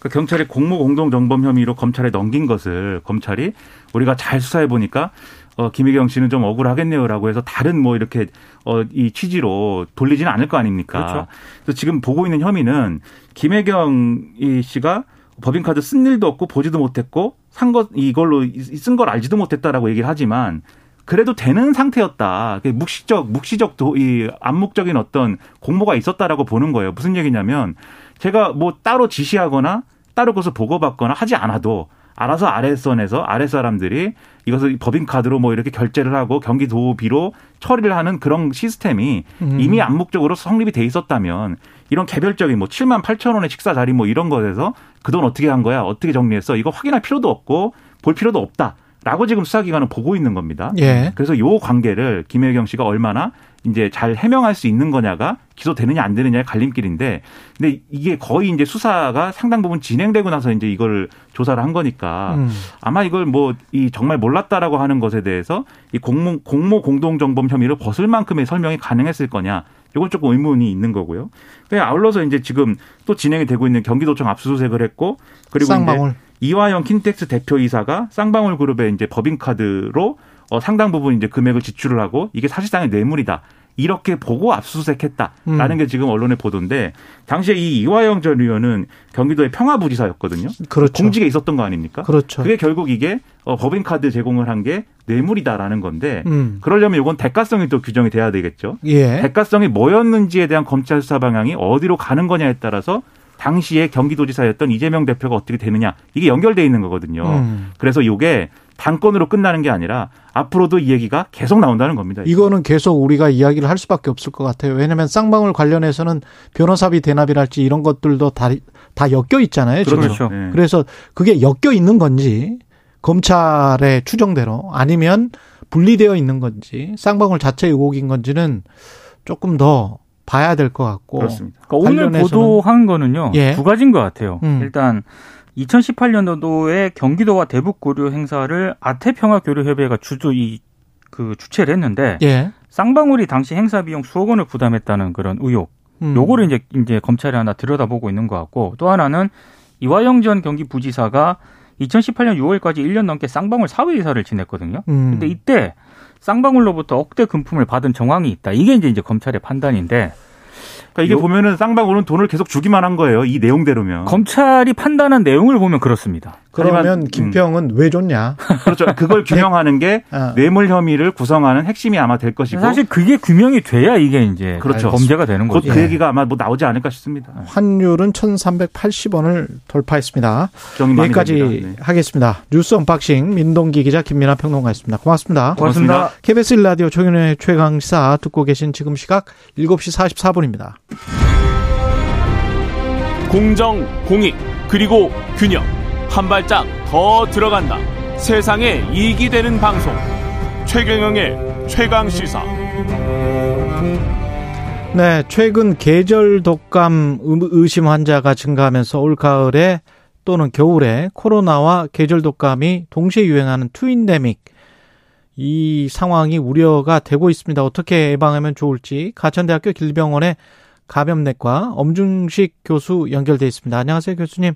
그 경찰이 공모 공동 정범 혐의로 검찰에 넘긴 것을 검찰이 우리가 잘 수사해 보니까 어, 김혜경 씨는 좀 억울하겠네요라고 해서 다른 뭐 이렇게 어, 이 취지로 돌리지는 않을 거 아닙니까? 그렇죠. 그래서 지금 보고 있는 혐의는 김혜경 이 씨가 법인카드 쓴 일도 없고 보지도 못했고 산 것 이걸로 쓴 걸 알지도 못했다라고 얘기를 하지만 그래도 되는 상태였다. 묵시적, 묵시적, 이 암묵적인 어떤 공모가 있었다라고 보는 거예요. 무슨 얘기냐면 제가 뭐 따로 지시하거나 따로 그것을 보고받거나 하지 않아도 알아서 아래선에서 아랫 사람들이 이것을 법인카드로 뭐 이렇게 결제를 하고 경기도비로 처리를 하는 그런 시스템이 음. 이미 암묵적으로 성립이 돼 있었다면 이런 개별적인 뭐 7만 8천 원의 식사 자리 뭐 이런 것에서 그 돈 어떻게 한 거야? 어떻게 정리했어? 이거 확인할 필요도 없고 볼 필요도 없다. 라고 지금 수사기관은 보고 있는 겁니다. 예. 그래서 요 관계를 김혜경 씨가 얼마나 이제 잘 해명할 수 있는 거냐가 기소되느냐 안 되느냐의 갈림길인데 근데 이게 거의 이제 수사가 상당 부분 진행되고 나서 이제 이걸 조사를 한 거니까 음. 아마 이걸 뭐 이 정말 몰랐다라고 하는 것에 대해서 이 공모 공모 공동 정범 혐의를 벗을 만큼의 설명이 가능했을 거냐 이건 조금 의문이 있는 거고요. 아울러서 이제 지금 또 진행이 되고 있는 경기도청 압수수색을 했고 그리고 쌍방울. 이제 이화영 킨텍스 대표이사가 쌍방울 그룹의 이제 법인카드로 어, 상당 부분 이제 금액을 지출을 하고 이게 사실상의 뇌물이다. 이렇게 보고 압수수색했다라는 음. 게 지금 언론의 보도인데 당시에 이 이화영 전 의원은 경기도의 평화부지사였거든요. 그렇죠. 공직에 있었던 거 아닙니까? 그렇죠. 그게 결국 이게 어, 법인카드 제공을 한 게 뇌물이다라는 건데 음. 그러려면 이건 대가성이 또 규정이 돼야 되겠죠. 예. 대가성이 뭐였는지에 대한 검찰 수사 방향이 어디로 가는 거냐에 따라서 당시에 경기도지사였던 이재명 대표가 어떻게 되느냐 이게 연결돼 있는 거거든요. 음. 그래서 이게 단건으로 끝나는 게 아니라 앞으로도 이 얘기가 계속 나온다는 겁니다. 이거는 계속 우리가 이야기를 할 수밖에 없을 것 같아요. 왜냐하면 쌍방울 관련해서는 변호사비 대납이랄지 이런 것들도 다, 다 엮여 있잖아요. 지금. 그렇죠. 네. 그래서 그게 엮여 있는 건지 검찰의 추정대로 아니면 분리되어 있는 건지 쌍방울 자체 의혹인 건지는 조금 더 봐야 될 것 같고. 그렇습니다. 그러니까 오늘 보도한 거는요. 예. 두 가지인 것 같아요. 음. 일단 2018년도에 경기도와 대북 고려 행사를 아태평화 교류 협회가 주도 이 그 주최를 했는데 예. 쌍방울이 당시 행사 비용 수억 원을 부담했다는 그런 의혹. 음. 요거를 이제 이제 검찰이 하나 들여다보고 있는 것 같고 또 하나는 이화영 전 경기 부지사가 2018년 6월까지 1년 넘게 쌍방울 사회이사를 지냈거든요. 음. 근데 이때 쌍방울로부터 억대 금품을 받은 정황이 있다. 이게 이제 이제 검찰의 판단인데 그러니까 이게 보면은 쌍방울은 돈을 계속 주기만 한 거예요. 이 내용대로면. 검찰이 판단한 내용을 보면 그렇습니다. 그러면 음. 금품은 음. 왜 줬냐? 그렇죠. 그걸 규명하는 게 어. 뇌물 혐의를 구성하는 핵심이 아마 될 것이고. 사실 그게 규명이 돼야 이게 이제 그렇죠. 범죄가 되는 거죠. 그 얘기가 아마 뭐 나오지 않을까 싶습니다. 환율은 1,380원을 돌파했습니다. 여기까지 네. 하겠습니다. 뉴스 언박싱 민동기 기자 김민아 평론가였습니다. 고맙습니다. 고맙습니다. 고맙습니다. KBS 1라디오 최경영의 최강시사 듣고 계신 지금 시각 7시 44분입니다. 공정, 공익, 그리고 균형. 한 발짝 더 들어간다. 세상에 이익이 되는 방송. 최경영의 최강 시사. 네, 최근 계절 독감 의심 환자가 증가하면서 올 가을에 또는 겨울에 코로나와 계절 독감이 동시에 유행하는 트윈데믹 이 상황이 우려가 되고 있습니다. 어떻게 예방하면 좋을지 가천대학교 길병원의 감염내과 엄중식 교수 연결돼 있습니다. 안녕하세요, 교수님.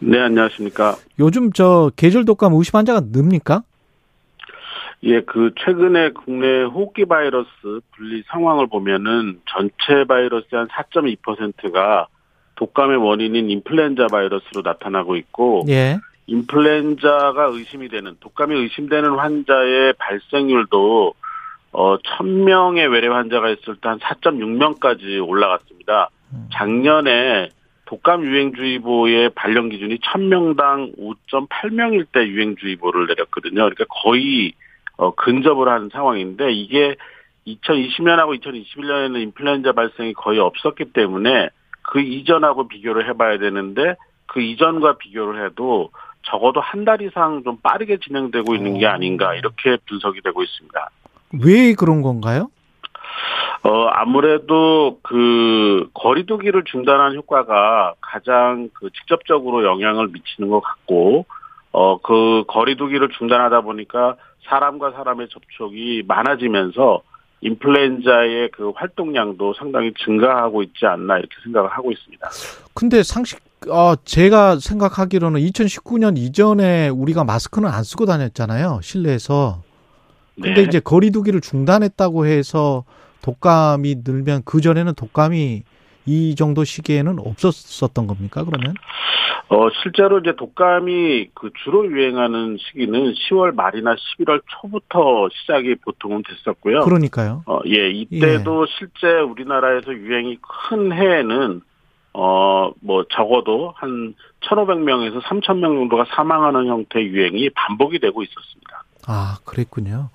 네, 안녕하십니까. 요즘 저 계절 독감 의심 환자가 늡니까? 예, 그 최근에 국내 호흡기 바이러스 분리 상황을 보면은 전체 바이러스의 한 4.2%가 독감의 원인인 인플루엔자 바이러스로 나타나고 있고 예. 인플루엔자가 의심이 되는 독감이 의심되는 환자의 발생률도 어 1000명의 외래 환자가 있을 때 한 4.6명까지 올라갔습니다. 작년에 독감 유행주의보의 발령 기준이 1000명당 5.8명일 때 유행주의보를 내렸거든요. 그러니까 거의 어 근접을 한 상황인데 이게 2020년하고 2021년에는 인플루엔자 발생이 거의 없었기 때문에 그 이전하고 비교를 해봐야 되는데 그 이전과 비교를 해도 적어도 한 달 이상 좀 빠르게 진행되고 있는 게 아닌가 이렇게 분석이 되고 있습니다. 왜 그런 건가요? 어, 아무래도 그 거리두기를 중단한 효과가 가장 그 직접적으로 영향을 미치는 것 같고, 어, 그 거리두기를 중단하다 보니까 사람과 사람의 접촉이 많아지면서 인플루엔자의 그 활동량도 상당히 증가하고 있지 않나 이렇게 생각을 하고 있습니다. 근데 상식, 어, 제가 생각하기로는 2019년 이전에 우리가 마스크는 안 쓰고 다녔잖아요. 실내에서. 근데 네. 이제 거리두기를 중단했다고 해서 독감이 늘면 그 전에는 독감이 이 정도 시기에는 없었었던 겁니까? 그러면? 어, 실제로 이제 독감이 그 주로 유행하는 시기는 10월 말이나 11월 초부터 시작이 보통은 됐었고요. 그러니까요. 어, 예, 이때도 실제 우리나라에서 유행이 큰 해에는 어, 뭐 적어도 한 1,500명에서 3,000명 정도가 사망하는 형태의 유행이 반복이 되고 있었습니다. 아, 그랬군요.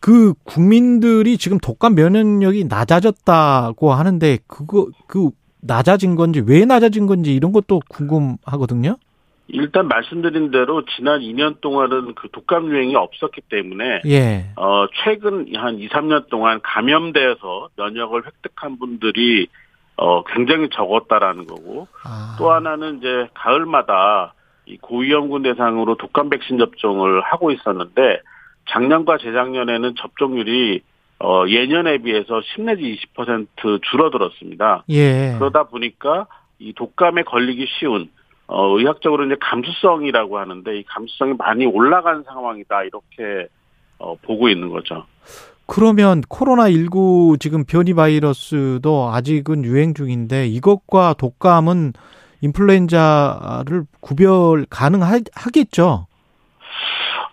그 국민들이 지금 독감 면역력이 낮아졌다고 하는데 그거 그 낮아진 건지 왜 낮아진 건지 이런 것도 궁금하거든요. 일단 말씀드린 대로 지난 2년 동안은 그 독감 유행이 없었기 때문에 예. 어 최근 한 2, 3년 동안 감염돼서 면역을 획득한 분들이 어 굉장히 적었다라는 거고 아. 또 하나는 이제 가을마다 이 고위험군 대상으로 독감 백신 접종을 하고 있었는데 작년과 재작년에는 접종률이 어 예년에 비해서 10 내지 20% 줄어들었습니다. 예. 그러다 보니까 이 독감에 걸리기 쉬운 어 의학적으로 이제 감수성이라고 하는데 이 감수성이 많이 올라간 상황이다 이렇게 어 보고 있는 거죠. 그러면 코로나19 지금 변이 바이러스도 아직은 유행 중인데 이것과 독감은 인플루엔자를 구별 가능하겠죠?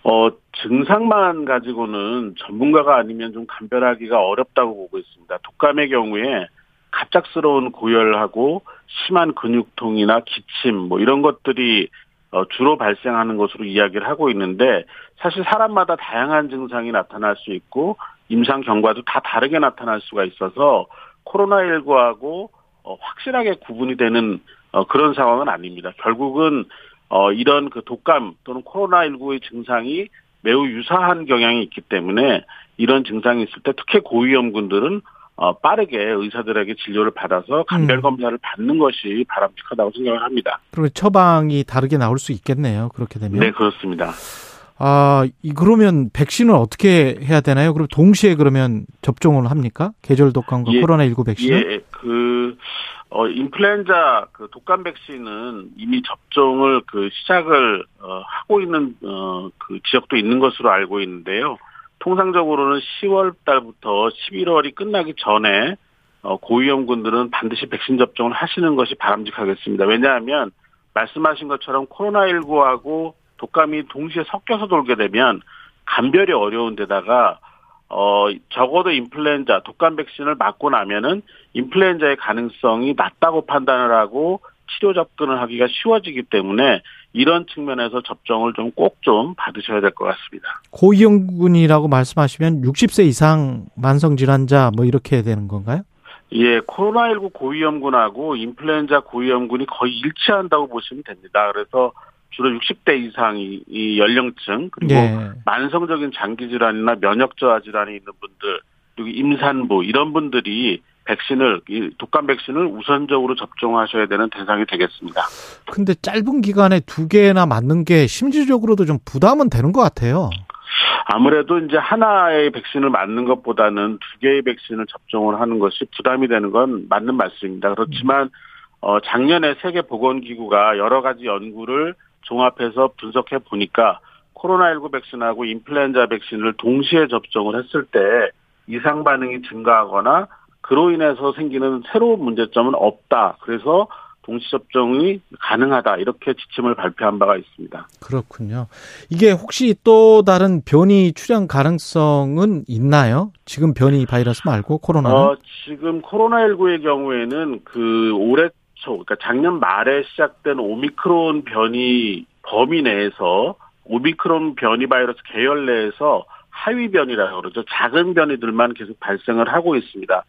어, 증상만 가지고는 전문가가 아니면 좀 감별하기가 어렵다고 보고 있습니다. 독감의 경우에 갑작스러운 고열하고 심한 근육통이나 기침 뭐 이런 것들이 어, 주로 발생하는 것으로 이야기를 하고 있는데 사실 사람마다 다양한 증상이 나타날 수 있고 임상 경과도 다 다르게 나타날 수가 있어서 코로나19하고 어, 확실하게 구분이 되는 어, 그런 상황은 아닙니다. 결국은 어, 이런 그 독감 또는 코로나19의 증상이 매우 유사한 경향이 있기 때문에 이런 증상이 있을 때 특히 고위험군들은 어, 빠르게 의사들에게 진료를 받아서 감별 음. 검사를 받는 것이 바람직하다고 생각을 합니다. 그리고 처방이 다르게 나올 수 있겠네요. 그렇게 되면. 네, 그렇습니다. 아, 이 그러면 백신은 어떻게 해야 되나요? 그럼 동시에 그러면 접종을 합니까? 계절 독감과 예, 코로나19 백신을? 예, 그, 어, 인플루엔자 그 독감 백신은 이미 접종을 그 시작을, 어, 하고 있는, 어, 그 지역도 있는 것으로 알고 있는데요. 통상적으로는 10월 달부터 11월이 끝나기 전에, 어, 고위험군들은 반드시 백신 접종을 하시는 것이 바람직하겠습니다. 왜냐하면, 말씀하신 것처럼 코로나19하고 독감이 동시에 섞여서 돌게 되면 감별이 어려운 데다가 어 적어도 인플루엔자 독감 백신을 맞고 나면은 인플루엔자의 가능성이 낮다고 판단을 하고 치료 접근을 하기가 쉬워지기 때문에 이런 측면에서 접종을 좀꼭좀 받으셔야 될 것 같습니다. 고위험군이라고 말씀하시면 60세 이상 만성 질환자 뭐 이렇게 되는 건가요? 예, 코로나19 고위험군하고 인플루엔자 고위험군이 거의 일치한다고 보시면 됩니다. 그래서 주로 60대 이상이 이 연령층 그리고 예. 만성적인 장기 질환이나 면역 저하 질환이 있는 분들 그리고 임산부 이런 분들이 백신을 이 독감 백신을 우선적으로 접종하셔야 되는 대상이 되겠습니다. 근데 짧은 기간에 두 개나 맞는 게 심리적으로도 좀 부담은 되는 것 같아요. 아무래도 이제 하나의 백신을 맞는 것보다는 두 개의 백신을 접종을 하는 것이 부담이 되는 건 맞는 말씀입니다. 그렇지만 어 작년에 세계 보건기구가 여러 가지 연구를 종합해서 분석해 보니까 코로나19 백신하고 인플루엔자 백신을 동시에 접종을 했을 때 이상 반응이 증가하거나 그로 인해서 생기는 새로운 문제점은 없다. 그래서 동시 접종이 가능하다. 이렇게 지침을 발표한 바가 있습니다. 그렇군요. 이게 혹시 또 다른 변이 출현 가능성은 있나요? 지금 변이 바이러스 말고 코로나는? 어, 지금 코로나19의 경우에는 그 올해 초, 그러니까 작년 말에 시작된 오미크론 변이 범위 내에서 오미크론 변이 바이러스 계열 내에서 하위 변이라고 그러죠. 작은 변이들만 계속 발생을 하고 있습니다.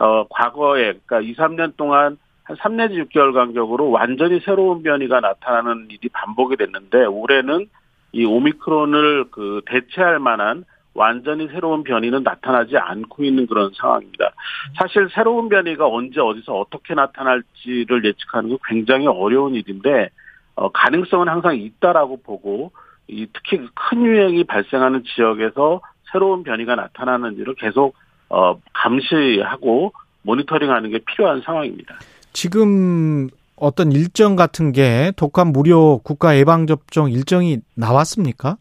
어, 과거에, 그러니까 2, 3년 동안 한 3 내지 6개월 간격으로 완전히 새로운 변이가 나타나는 일이 반복이 됐는데 올해는 이 오미크론을 그 대체할 만한 완전히 새로운 변이는 나타나지 않고 있는 그런 상황입니다. 사실 새로운 변이가 언제 어디서 어떻게 나타날지를 예측하는 건 굉장히 어려운 일인데 어, 가능성은 항상 있다라고 보고 이 특히 큰 유행이 발생하는 지역에서 새로운 변이가 나타나는지를 계속 어, 감시하고 모니터링하는 게 필요한 상황입니다. 지금 어떤 일정 같은 게 독감 무료 국가 예방 접종 일정이 나왔습니까?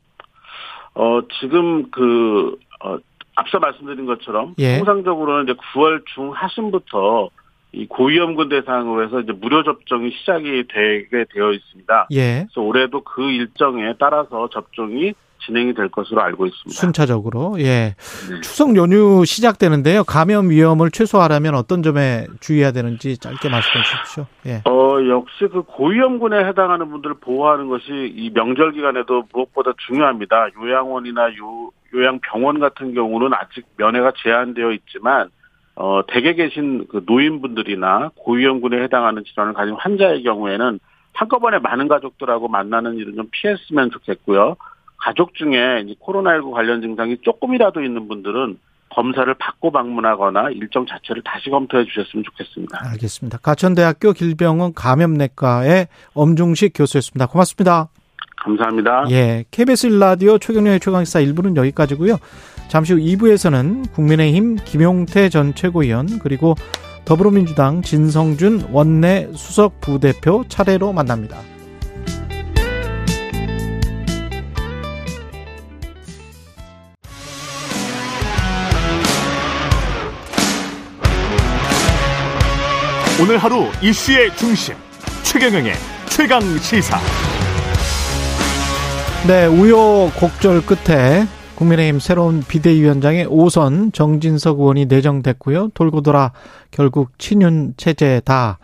어 지금 그 어, 앞서 말씀드린 것처럼 예. 통상적으로는 이제 9월 중 하순부터 이 고위험군 대상으로 해서 이제 무료 접종이 시작이 되게 되어 있습니다. 예. 그래서 올해도 그 일정에 따라서 접종이 진행이 될 것으로 알고 있습니다. 순차적으로. 예. 네. 추석 연휴 시작되는데요. 감염 위험을 최소화하려면 어떤 점에 주의해야 되는지 짧게 말씀해 주십시오. 예. 어, 역시 그 고위험군에 해당하는 분들을 보호하는 것이 이 명절 기간에도 무엇보다 중요합니다. 요양원이나 요, 요양병원 같은 경우는 아직 면회가 제한되어 있지만, 어, 댁에 계신 그 노인분들이나 고위험군에 해당하는 질환을 가진 환자의 경우에는 한꺼번에 많은 가족들하고 만나는 일은 좀 피했으면 좋겠고요. 가족 중에 이제 코로나19 관련 증상이 조금이라도 있는 분들은 검사를 받고 방문하거나 일정 자체를 다시 검토해 주셨으면 좋겠습니다. 알겠습니다. 가천대학교 길병원 감염내과의 엄중식 교수였습니다. 고맙습니다. 감사합니다. 예. KBS 일라디오 최경련의 최강시사 1부는 여기까지고요. 잠시 후 2부에서는 국민의힘 김용태 전 최고위원 그리고 더불어민주당 진성준 원내 수석 부대표 차례로 만납니다. 오늘 하루 이슈의 중심 최경영의 최강 시사. 네, 우여곡절 끝에 국민의힘 새로운 비대위원장의 5선 정진석 의원이 내정됐고요. 돌고 돌아 결국 친윤 체제다.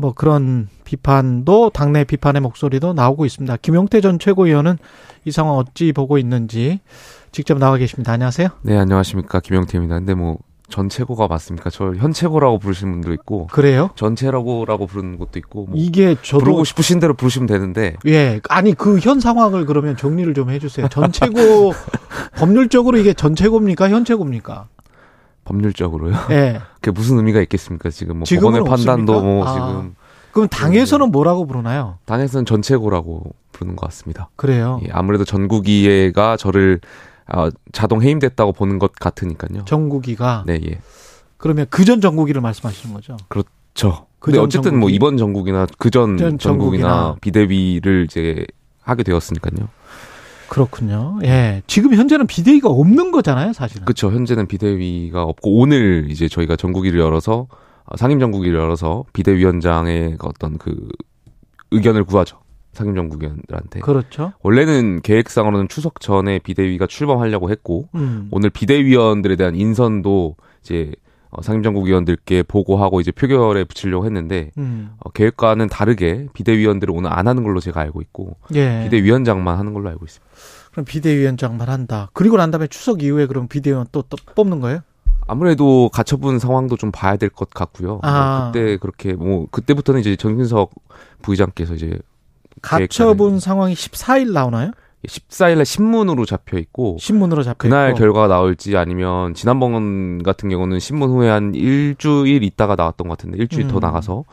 뭐 그런 비판도 당내 비판의 목소리도 나오고 있습니다. 김용태 전 최고위원은 이 상황 어찌 보고 있는지 직접 나와 계십니다. 안녕하세요. 네, 안녕하십니까. 김영태입니다. 근데 뭐, 전 최고가 맞습니까? 저현 최고라고 부르시는 분도 있고, 그래요? 전 최고라고 부르는 것도 있고, 뭐, 이게 저도 부르고 싶으신 대로 부르시면 되는데, 예, 아니 그 현 상황을 그러면 정리를 좀 해주세요. 전체고 법률적으로 이게 전체고입니까 현체고입니까? 법률적으로요. 예. 그게 무슨 의미가 있겠습니까? 지금 뭐, 법원의 판단도 없습니까? 뭐, 아. 지금, 그럼 당에서는 뭐라고 부르나요? 당에서는 전 최고라고 부르는 것 같습니다. 그래요. 예, 아무래도 전국이해가 저를, 아, 자동 해임됐다고 보는 것 같으니까요. 정국이가 네, 예. 그러면 그 전 정국이를 말씀하시는 거죠? 저. 그 근데 전 어쨌든 뭐 전국이. 이번 전국이나 그전 전 전국이나. 전국이나 비대위를 이제 하게 되었으니까요. 그렇군요. 예. 지금 현재는 비대위가 없는 거잖아요, 사실은. 그렇죠. 현재는 비대위가 없고 오늘 이제 저희가 전국위를 열어서 어, 상임 전국위를 열어서 비대위원장의 어떤 그 의견을 구하죠. 상임 전국위원들한테. 그렇죠. 원래는 계획상으로는 추석 전에 비대위가 출범하려고 했고 음. 오늘 비대위원들에 대한 인선도 이제 어, 상임 전국위원들께 보고하고 이제 표결에 붙이려고 했는데 음. 어, 계획과는 다르게 비대위원들을 오늘 안 하는 걸로 제가 알고 있고 예. 비대위원장만 하는 걸로 알고 있습니다. 그럼 비대위원장만 한다. 그리고 난 다음에 추석 이후에 그럼 비대위원 또, 또 뽑는 거예요? 아무래도 가처분 상황도 좀 봐야 될 것 같고요. 아. 뭐 그때 그렇게 뭐 그때부터는 이제 정진석 부의장께서 이제 가처분 상황이 14일 나오나요? 14일에 신문으로 잡혀 있고 신문으로 잡혀 그날 있고. 결과가 나올지 아니면 지난번 같은 경우는 신문 후에 한 일주일 있다가 나왔던 것 같은데 일주일 더 음. 나가서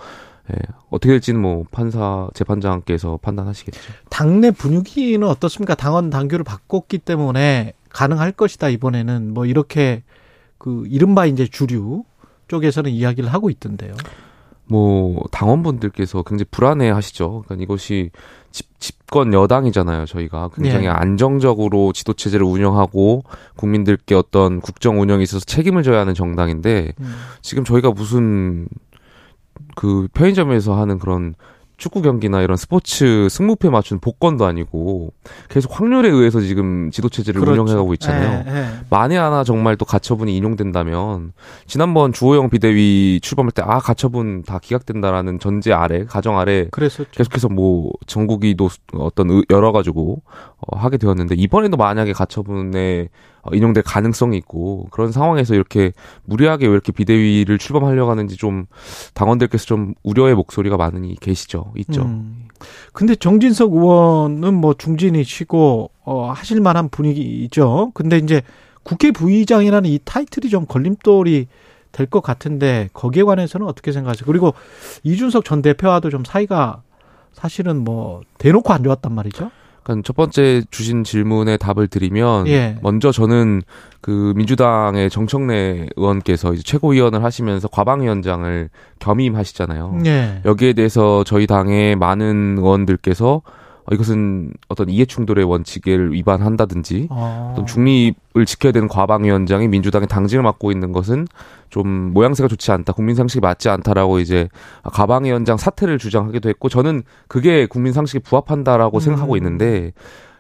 예, 어떻게 될지는 뭐 판사 재판장께서 판단하시겠죠. 당내 분위기는 어떻습니까? 당원 당규를 바꿨기 때문에 가능할 것이다 이번에는 뭐 이렇게 그 이른바 이제 주류 쪽에서는 이야기를 하고 있던데요. 뭐 당원분들께서 굉장히 불안해 하시죠. 그러니까 이것이 집, 집권 여당이잖아요. 저희가 굉장히 예. 안정적으로 지도 체제를 운영하고 국민들께 어떤 국정 운영에 있어서 책임을 져야 하는 정당인데 음. 지금 저희가 무슨 그 편의점에서 하는 그런 축구 경기나 이런 스포츠 승무패 맞춘 복권도 아니고 계속 확률에 의해서 지금 지도 체제를 그렇죠. 운영해가고 있잖아요. 예, 예. 만에 하나 정말 또 가처분이 인용된다면 지난번 주호영 비대위 출범할 때 아 가처분 다 기각된다라는 전제 아래 가정 아래 그랬었죠. 계속해서 뭐 전국이 노 어떤 의- 열어가지고 어, 하게 되었는데 이번에도 만약에 가처분에 어, 인용될 가능성이 있고 그런 상황에서 이렇게 무리하게 왜 이렇게 비대위를 출범하려고 하는지 좀 당원들께서 좀 우려의 목소리가 많으니 계시죠 있죠. 음. 근데 정진석 의원은 뭐 중진이시고 어 하실 만한 분위기죠. 근데 이제 국회 부의장이라는 이 타이틀이 좀 걸림돌이 될 것 같은데 거기에 관해서는 어떻게 생각하세요? 그리고 이준석 전 대표와도 좀 사이가 사실은 뭐 대놓고 안 좋았단 말이죠. 그러니까 첫 번째 주신 질문에 답을 드리면 예. 먼저 저는 그 민주당의 정청래 의원께서 이제 최고위원을 하시면서 과방위원장을 겸임하시잖아요. 예. 여기에 대해서 저희 당의 많은 의원들께서 어, 이것은 어떤 이해충돌의 원칙을 위반한다든지 어. 어떤 중립을 지켜야 되는 과방위원장이 민주당의 당직을 맡고 있는 것은 좀 모양새가 좋지 않다, 국민 상식이 맞지 않다라고 이제 과방위원장 사퇴를 주장하기도 했고 저는 그게 국민 상식에 부합한다라고 음. 생각하고 있는데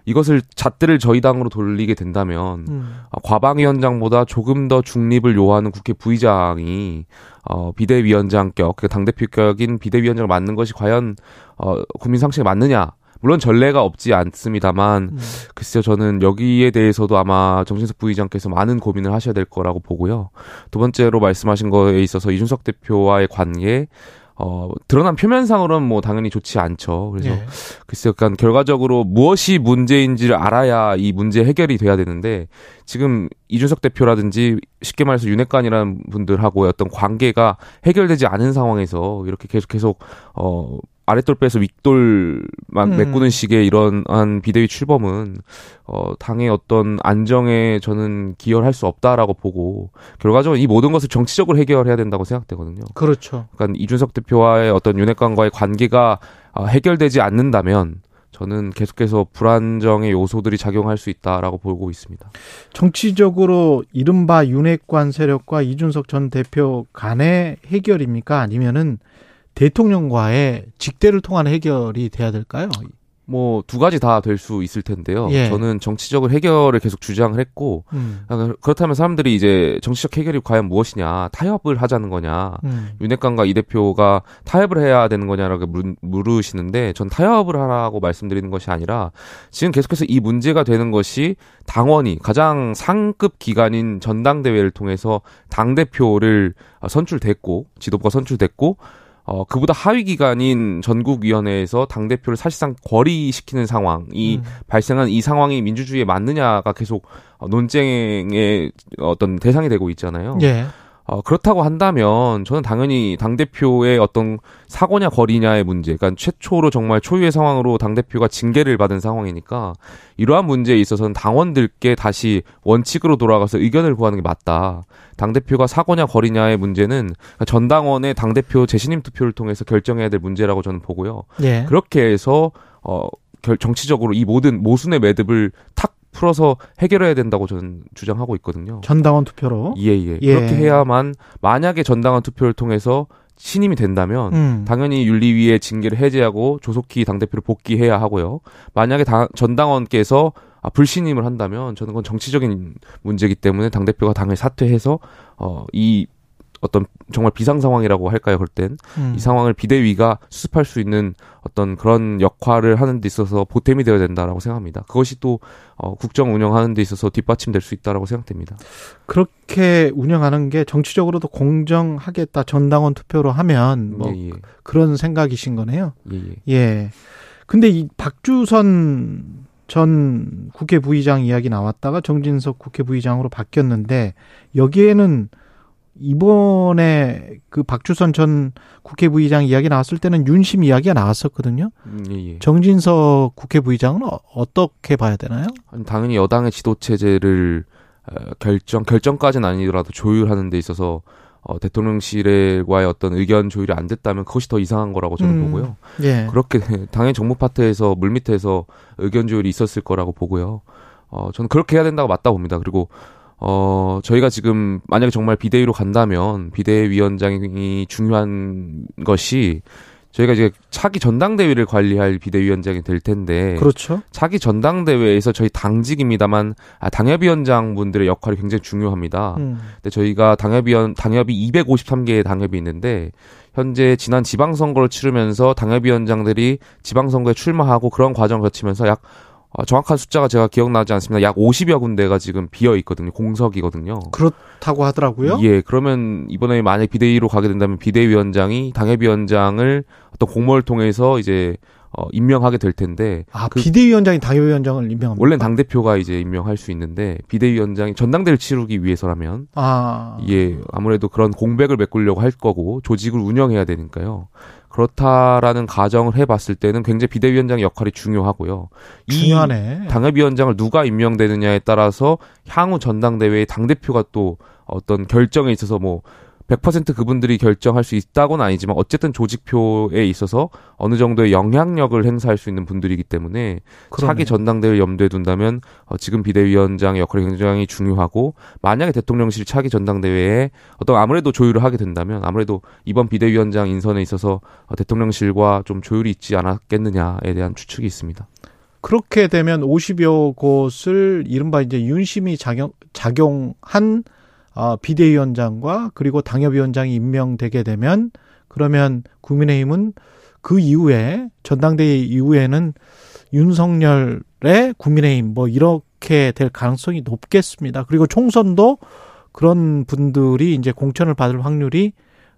이것을 잣대를 저희 당으로 돌리게 된다면 음. 어, 과방위원장보다 조금 더 중립을 요하는 국회 부의장이 어, 비대위원장격, 그 당대표격인 비대위원장을 맡는 것이 과연 어, 국민 상식에 맞느냐? 물론 전례가 없지 않습니다만 음. 글쎄요 저는 여기에 대해서도 아마 정진석 부의장께서 많은 고민을 하셔야 될 거라고 보고요. 두 번째로 말씀하신 거에 있어서 이준석 대표와의 관계 어, 드러난 표면상으로는 뭐 당연히 좋지 않죠. 그래서 예. 글쎄요, 그러니까 결과적으로 무엇이 문제인지를 알아야 이 문제 해결이 돼야 되는데 지금 이준석 대표라든지 쉽게 말해서 윤핵관이라는 분들하고의 어떤 관계가 해결되지 않은 상황에서 이렇게 계속 계속 어 아랫돌 빼서 윗돌 막 음. 메꾸는 식의 이런 한 비대위 출범은 어 당의 어떤 안정에 저는 기여할 수 없다라고 보고 결과적으로 이 모든 것을 정치적으로 해결해야 된다고 생각되거든요. 그렇죠. 그러니까 이준석 대표와의 어떤 윤핵관과의 관계가 어, 해결되지 않는다면 저는 계속해서 불안정의 요소들이 작용할 수 있다라고 보고 있습니다. 정치적으로 이른바 윤핵관 세력과 이준석 전 대표 간의 해결입니까? 아니면은 대통령과의 직대를 통한 해결이 돼야 될까요? 뭐 두 가지 다 될 수 있을 텐데요. 예. 저는 정치적으로 해결을 계속 주장을 했고 음. 아, 그렇다면 사람들이 이제 정치적 해결이 과연 무엇이냐 타협을 하자는 거냐 음. 윤핵관과 이 대표가 타협을 해야 되는 거냐라고 물- 물으시는데 전 타협을 하라고 말씀드리는 것이 아니라 지금 계속해서 이 문제가 되는 것이 당원이 가장 상급 기관인 전당대회를 통해서 당 대표를 선출됐고 지도부가 선출됐고 어 그보다 하위 기관인 전국위원회에서 당 대표를 사실상 거리시키는 상황이 음. 발생한 이 상황이 민주주의에 맞느냐가 계속 어, 논쟁의 어떤 대상이 되고 있잖아요. 예. 어, 그렇다고 한다면 저는 당연히 당대표의 어떤 사고냐 거리냐의 문제, 그러니까 최초로 정말 초유의 상황으로 당대표가 징계를 받은 상황이니까 이러한 문제에 있어서는 당원들께 다시 원칙으로 돌아가서 의견을 구하는 게 맞다. 당대표가 사고냐 거리냐의 문제는 전당원의 당대표 재신임 투표를 통해서 결정해야 될 문제라고 저는 보고요. 예. 그렇게 해서 어 결, 정치적으로 이 모든 모순의 매듭을 탁 풀어서 해결해야 된다고 저는 주장하고 있거든요. 전당원 투표로. 예, 예. 예. 그렇게 해야만 만약에 전당원 투표를 통해서 신임이 된다면 음. 당연히 윤리위의 징계를 해제하고 조속히 당대표를 복귀해야 하고요. 만약에 당, 전당원께서 아, 불신임을 한다면 저는 그건 정치적인 문제이기 때문에 당대표가 당을 사퇴해서 어, 이 어떤 정말 비상 상황이라고 할까요, 그럴 땐. 음. 이 상황을 비대위가 수습할 수 있는 어떤 그런 역할을 하는 데 있어서 보탬이 되어야 된다라고 생각합니다. 그것이 또 어, 국정 운영하는 데 있어서 뒷받침될 수 있다라고 생각됩니다. 그렇게 운영하는 게 정치적으로도 공정하겠다. 전당원 투표로 하면 뭐 예, 예. 그런 생각이신 거네요. 예, 예. 예. 근데 이 박주선 전 국회 부의장 이야기 나왔다가 정진석 국회 부의장으로 바뀌었는데 여기에는 이번에 그 박주선 전 국회 부의장 이야기 나왔을 때는 윤심 이야기가 나왔었거든요. 음, 예, 예. 정진석 국회 부의장은 어- 어떻게 봐야 되나요? 당연히 여당의 지도 체제를 어, 결정 결정까지는 아니더라도 조율하는 데 있어서 어, 대통령실과의 어떤 의견 조율이 안 됐다면 그것이 더 이상한 거라고 저는 음. 보고요. 예. 그렇게 당연히 정무 파트에서 물밑에서 의견 조율이 있었을 거라고 보고요. 어, 저는 그렇게 해야 된다고 맞다 봅니다. 그리고 어, 저희가 지금 만약에 정말 비대위로 간다면 비대위원장이 중요한 것이 저희가 이제 차기 전당대회를 관리할 비대위원장이 될 텐데 그렇죠. 차기 전당대회에서 저희 당직입니다만 아, 당협위원장 분들의 역할이 굉장히 중요합니다. 음. 근데 저희가 당협위원 당협이 253개의 당협이 있는데 현재 지난 지방선거를 치르면서 당협위원장들이 지방선거에 출마하고 그런 과정을 거치면서 약 어, 정확한 숫자가 제가 기억나지 않습니다. 약 50여 군데가 지금 비어 있거든요. 공석이거든요. 그렇다고 하더라고요. 예, 그러면 이번에 만약 비대위로 가게 된다면 비대위원장이 당협위원장을 어떤 공모를 통해서 이제 어, 임명하게 될 텐데 아, 그- 비대위원장이 당협위원장을 임명합니다. 원래는 당 대표가 이제 임명할 수 있는데 비대위원장이 전당대를 치르기 위해서라면 아. 예 아무래도 그런 공백을 메꾸려고 할 거고 조직을 운영해야 되니까요. 그렇다라는 가정을 해봤을 때는 굉장히 비대위원장의 역할이 중요하고요. 이 중요하네. 당협위원장을 누가 임명되느냐에 따라서 향후 전당대회의 당 대표가 또 어떤 결정에 있어서 뭐 100% 그분들이 결정할 수 있다고는 아니지만 어쨌든 조직표에 있어서 어느 정도의 영향력을 행사할 수 있는 분들이기 때문에 그러네. 차기 전당대회를 염두에 둔다면 어, 지금 비대위원장의 역할이 굉장히 중요하고 만약에 대통령실 차기 전당대회에 어떤 아무래도 조율을 하게 된다면 아무래도 이번 비대위원장 인선에 있어서 어, 대통령실과 좀 조율이 있지 않았겠느냐에 대한 추측이 있습니다. 그렇게 되면 50여 곳을 이른바 이제 윤심이 작용, 작용한 어, 비대위원장과 그리고 당협위원장이 임명되게 되면 그러면 국민의힘은 그 이후에 전당대회 이후에는 윤석열의 국민의힘 뭐 이렇게 될 가능성이 높겠습니다. 그리고 총선도 그런 분들이 이제 공천을 받을 확률이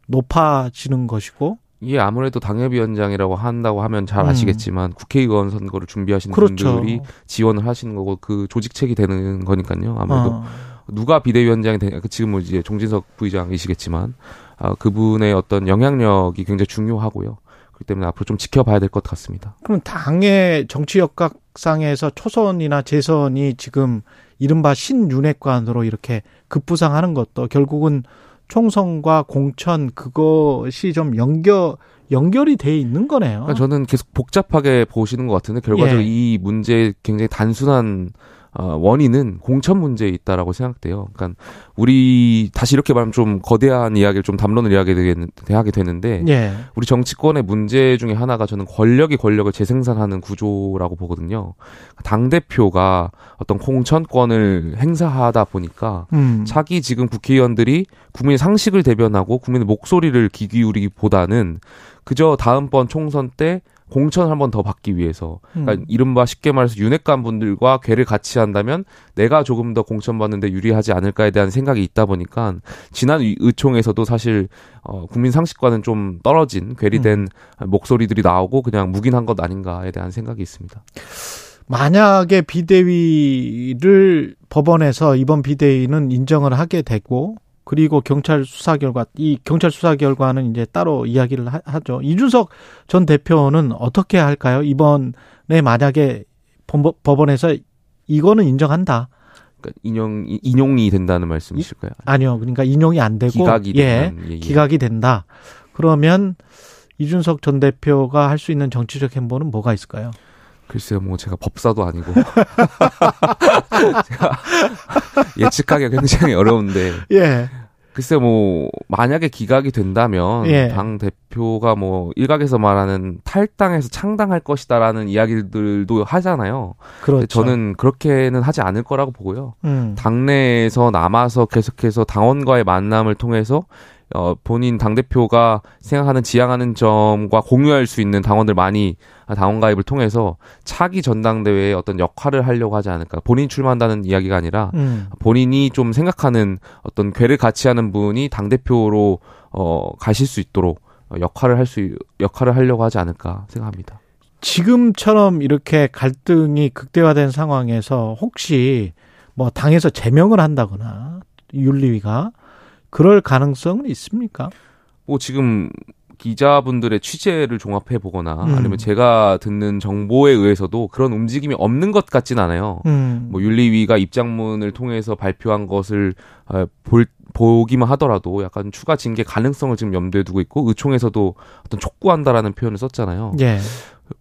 높아지는 것이고 이게 아무래도 당협위원장이라고 한다고 하면 잘 음. 아시겠지만 국회의원 선거를 준비하시는 그렇죠. 분들이 지원을 하시는 거고 그 조직책이 되는 거니까요. 아무래도 어. 누가 비대위원장이 되냐 그 지금 뭐 이제 종진석 부의장이시겠지만 아, 그분의 어떤 영향력이 굉장히 중요하고요. 그렇기 때문에 앞으로 좀 지켜봐야 될 것 같습니다. 그럼 당의 정치 역학상에서 초선이나 재선이 지금 이른바 신윤핵관으로 이렇게 급부상하는 것도 결국은 총선과 공천 그것이 좀 연결 연결이 돼 있는 거네요. 그러니까 저는 계속 복잡하게 보시는 것 같은데 결과적으로 예. 이 문제의 굉장히 단순한 어, 원인은 공천 문제에 있다라고 생각돼요. 그러니까 우리 다시 이렇게 말하면 좀 거대한 이야기를 좀 담론을 이야기 하게 되는데 예. 우리 정치권의 문제 중에 하나가 저는 권력이 권력을 재생산하는 구조라고 보거든요. 당 대표가 어떤 공천권을 행사하다 보니까 음. 차기 지금 국회의원들이 국민의 상식을 대변하고 국민의 목소리를 귀 기울이기보다는 그저 다음번 총선 때 공천 한번 더 받기 위해서 그러니까 음. 이른바 쉽게 말해서 윤핵관 분들과 괴를 같이 한다면 내가 조금 더 공천 받는데 유리하지 않을까에 대한 생각이 있다 보니까 지난 의- 의총에서도 사실 어, 국민 상식과는 좀 떨어진 괴리된 음. 목소리들이 나오고 그냥 묵인한 것 아닌가에 대한 생각이 있습니다. 만약에 비대위를 법원에서 이번 비대위는 인정을 하게 되고 그리고 경찰 수사 결과 이 경찰 수사 결과는 이제 따로 이야기를 하, 하죠. 이준석 전 대표는 어떻게 할까요? 이번에 만약에 법- 법원에서 이거는 인정한다. 그러니까 인용 인용이 된다는 말씀이실까요? 아니요. 그러니까 인용이 안 되고 기각이 예. 예, 예. 기각이 된다. 그러면 이준석 전 대표가 할 수 있는 정치적 행보는 뭐가 있을까요? 글쎄요, 뭐 제가 법사도 아니고 제가 예측하기가 굉장히 어려운데 예. 글쎄 뭐 만약에 기각이 된다면 예. 당 대표가 뭐 일각에서 말하는 탈당해서 창당할 것이다라는 이야기들도 하잖아요. 그렇죠. 저는 그렇게는 하지 않을 거라고 보고요. 음. 당내에서 남아서 계속해서 당원과의 만남을 통해서 어, 본인 당대표가 생각하는 지향하는 점과 공유할 수 있는 당원들 많이 당원 가입을 통해서 차기 전당대회에 어떤 역할을 하려고 하지 않을까. 본인 출마한다는 이야기가 아니라 음. 본인이 좀 생각하는 어떤 괴를 같이 하는 분이 당대표로 어, 가실 수 있도록 어, 역할을 할 수, 역할을 하려고 하지 않을까 생각합니다. 지금처럼 이렇게 갈등이 극대화된 상황에서 혹시 뭐 당에서 제명을 한다거나 윤리위가 그럴 가능성은 있습니까? 뭐 지금 기자분들의 취재를 종합해 보거나 음. 아니면 제가 듣는 정보에 의해서도 그런 움직임이 없는 것 같진 않아요. 음. 뭐 윤리위가 입장문을 통해서 발표한 것을 어, 볼 보기만 하더라도 약간 추가 징계 가능성을 지금 염두에 두고 있고 의총에서도 어떤 촉구한다라는 표현을 썼잖아요. 예.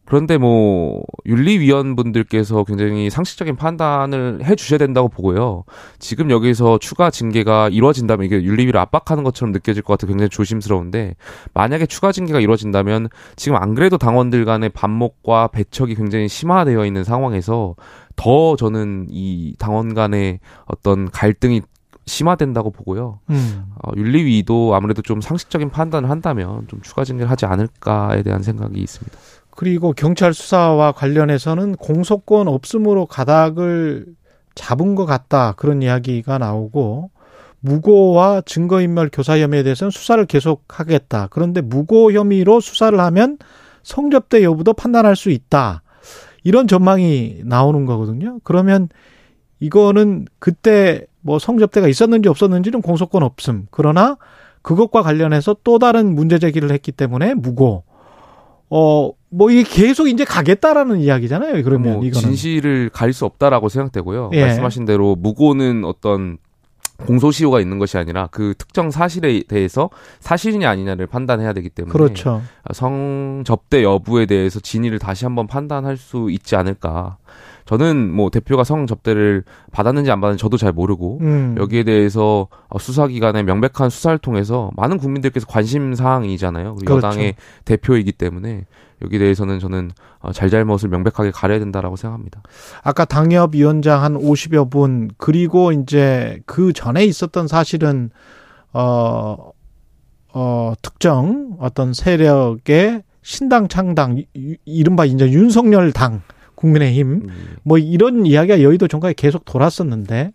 그런데 뭐 윤리위원분들께서 굉장히 상식적인 판단을 해 주셔야 된다고 보고요. 지금 여기서 추가 징계가 이루어진다면 이게 윤리위를 압박하는 것처럼 느껴질 것 같아 굉장히 조심스러운데 만약에 추가 징계가 이루어진다면 지금 안 그래도 당원들 간의 반목과 배척이 굉장히 심화되어 있는 상황에서 더 저는 이 당원 간의 어떤 갈등이 심화된다고 보고요. 음. 어, 윤리위도 아무래도 좀 상식적인 판단을 한다면 좀 추가 징계를 하지 않을까에 대한 생각이 있습니다. 그리고 경찰 수사와 관련해서는 공소권 없음으로 가닥을 잡은 것 같다 그런 이야기가 나오고 무고와 증거인멸 교사 혐의에 대해서는 수사를 계속하겠다. 그런데 무고 혐의로 수사를 하면 성접대 여부도 판단할 수 있다. 이런 전망이 나오는 거거든요. 그러면 이거는 그때 뭐 성접대가 있었는지 없었는지는 공소권 없음. 그러나 그것과 관련해서 또 다른 문제 제기를 했기 때문에 무고. 어, 뭐 이게 계속 이제 가겠다라는 이야기잖아요. 그러면 뭐 이거는. 진실을 가릴 수 없다라고 생각되고요. 예. 말씀하신 대로 무고는 어떤 공소시효가 있는 것이 아니라 그 특정 사실에 대해서 사실이냐 아니냐를 판단해야 되기 때문에 그렇죠. 성접대 여부에 대해서 진위를 다시 한번 판단할 수 있지 않을까. 저는 뭐 대표가 성 접대를 받았는지 안 받았는지 저도 잘 모르고 음. 여기에 대해서 어, 수사기관의 명백한 수사를 통해서 많은 국민들께서 관심 사항이잖아요. 그리고 그렇죠. 여당의 대표이기 때문에 여기에 대해서는 저는 어, 잘잘못을 명백하게 가려야 된다라고 생각합니다. 아까 당협 위원장 한 50여 분 그리고 이제 그 전에 있었던 사실은 어, 어, 특정 어떤 세력의 신당 창당 이- 이른바 이제 윤석열 당 국민의힘 음, 뭐 이런 이야기가 여의도 정가에 계속 돌았었는데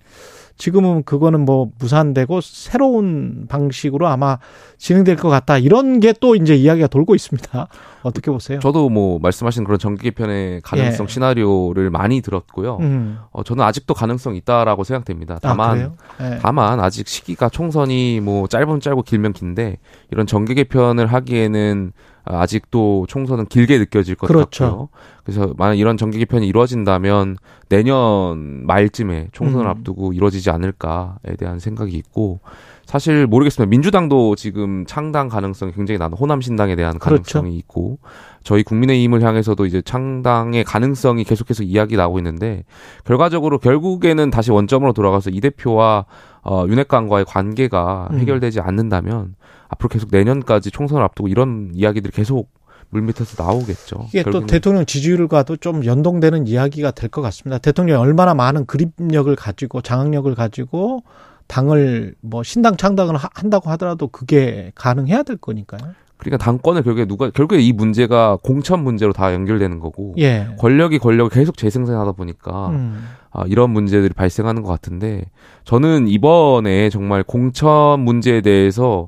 지금은 그거는 뭐 무산되고 새로운 방식으로 아마 진행될 것 같다 이런 게 또 이제 이야기가 돌고 있습니다. 어떻게 보세요? 저도 뭐 말씀하신 그런 정기 개편의 가능성 예. 시나리오를 많이 들었고요. 음. 어, 저는 아직도 가능성 이 있다라고 생각됩니다. 아, 다만 그래요? 예. 다만 아직 시기가 총선이 뭐 짧으면 짧고 길면 긴데 이런 정계 개편을 하기에는 아직도 총선은 길게 느껴질 것 그렇죠. 같고요. 그래서 만약 이런 정계 개편이 이루어진다면 내년 말쯤에 총선을 음. 앞두고 이루어지지 않을까에 대한 생각이 있고 사실 모르겠습니다. 민주당도 지금 창당 가능성이 굉장히 낮은 호남 신당에 대한 그렇죠. 가능성이 있고 저희 국민의힘을 향해서도 이제 창당의 가능성이 계속해서 이야기 나오고 있는데 결과적으로 결국에는 다시 원점으로 돌아가서 이 대표와 어, 윤핵관과의 관계가 음. 해결되지 않는다면 앞으로 계속 내년까지 총선을 앞두고 이런 이야기들이 계속 물밑에서 나오겠죠. 이게 또. 대통령 지지율과도 좀 연동되는 이야기가 될 것 같습니다. 대통령이 얼마나 많은 그립력을 가지고 장악력을 가지고 당을 뭐 신당 창당을 하- 한다고 하더라도 그게 가능해야 될 거니까요. 그러니까 당권을 결국에 누가 결국에 이 문제가 공천 문제로 다 연결되는 거고 예. 권력이 권력을 계속 재생산하다 보니까 음. 아, 이런 문제들이 발생하는 것 같은데 저는 이번에 정말 공천 문제에 대해서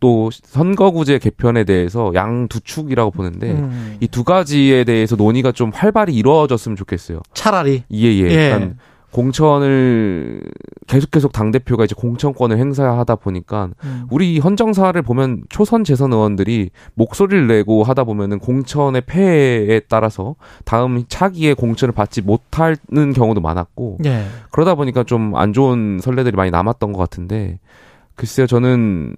또 선거구제 개편에 대해서 양 두 축이라고 보는데 음. 이두 가지에 대해서 논의가 좀 활발히 이루어졌으면 좋겠어요. 차라리 예예. 예. 그러니까 공천을 계속 계속 당 대표가 이제 공천권을 행사하다 보니까 음. 우리 헌정사를 보면 초선 재선 의원들이 목소리를 내고 하다 보면은 공천의 폐해에 따라서 다음 차기에 공천을 받지 못하는 경우도 많았고 예. 그러다 보니까 좀 안 좋은 선례들이 많이 남았던 것 같은데 글쎄요 저는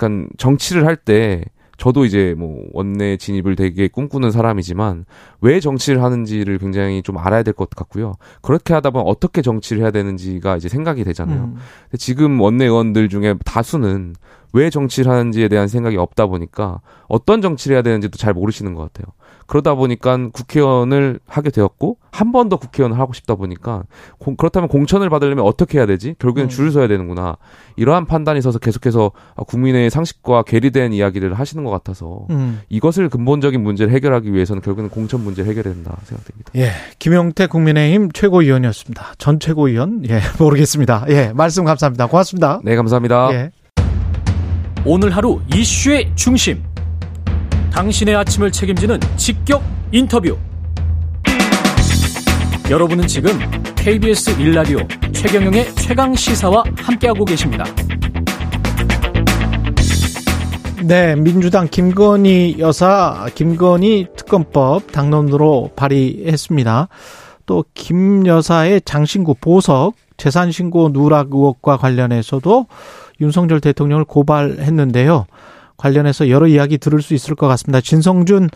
약간 정치를 할 때 저도 이제 뭐 원내 진입을 되게 꿈꾸는 사람이지만 왜 정치를 하는지를 굉장히 좀 알아야 될 것 같고요. 그렇게 하다 보면 어떻게 정치를 해야 되는지가 이제 생각이 되잖아요. 음. 근데 지금 원내 의원들 중에 다수는 왜 정치를 하는지에 대한 생각이 없다 보니까 어떤 정치를 해야 되는지도 잘 모르시는 것 같아요. 그러다 보니까 국회의원을 하게 되었고 한 번 더 국회의원을 하고 싶다 보니까 공- 그렇다면 공천을 받으려면 어떻게 해야 되지? 결국엔 음. 줄을 서야 되는구나. 이러한 판단이 있어서 계속해서 국민의 상식과 괴리된 이야기를 하시는 것 같아서 음. 이것을 근본적인 문제를 해결하기 위해서는 결국에는 공천 문제를 해결해야 된다 생각됩니다. 예. 김용태 국민의힘 최고위원이었습니다. 전 최고위원? 예, 모르겠습니다. 예, 말씀 감사합니다. 고맙습니다. 네, 감사합니다. 예. 오늘 하루 이슈의 중심. 당신의 아침을 책임지는 직격 인터뷰. 여러분은 지금 KBS 1라디오 최경영의 최강 시사와 함께하고 계십니다. 네, 민주당 김건희 여사 김건희 특검법 당론으로 발의했습니다. 또 김 여사의 장신구 보석 재산 신고 누락 의혹과 관련해서도 윤석열 대통령을 고발했는데요. 관련해서 여러 이야기 들을 수 있을 것 같습니다. 진성준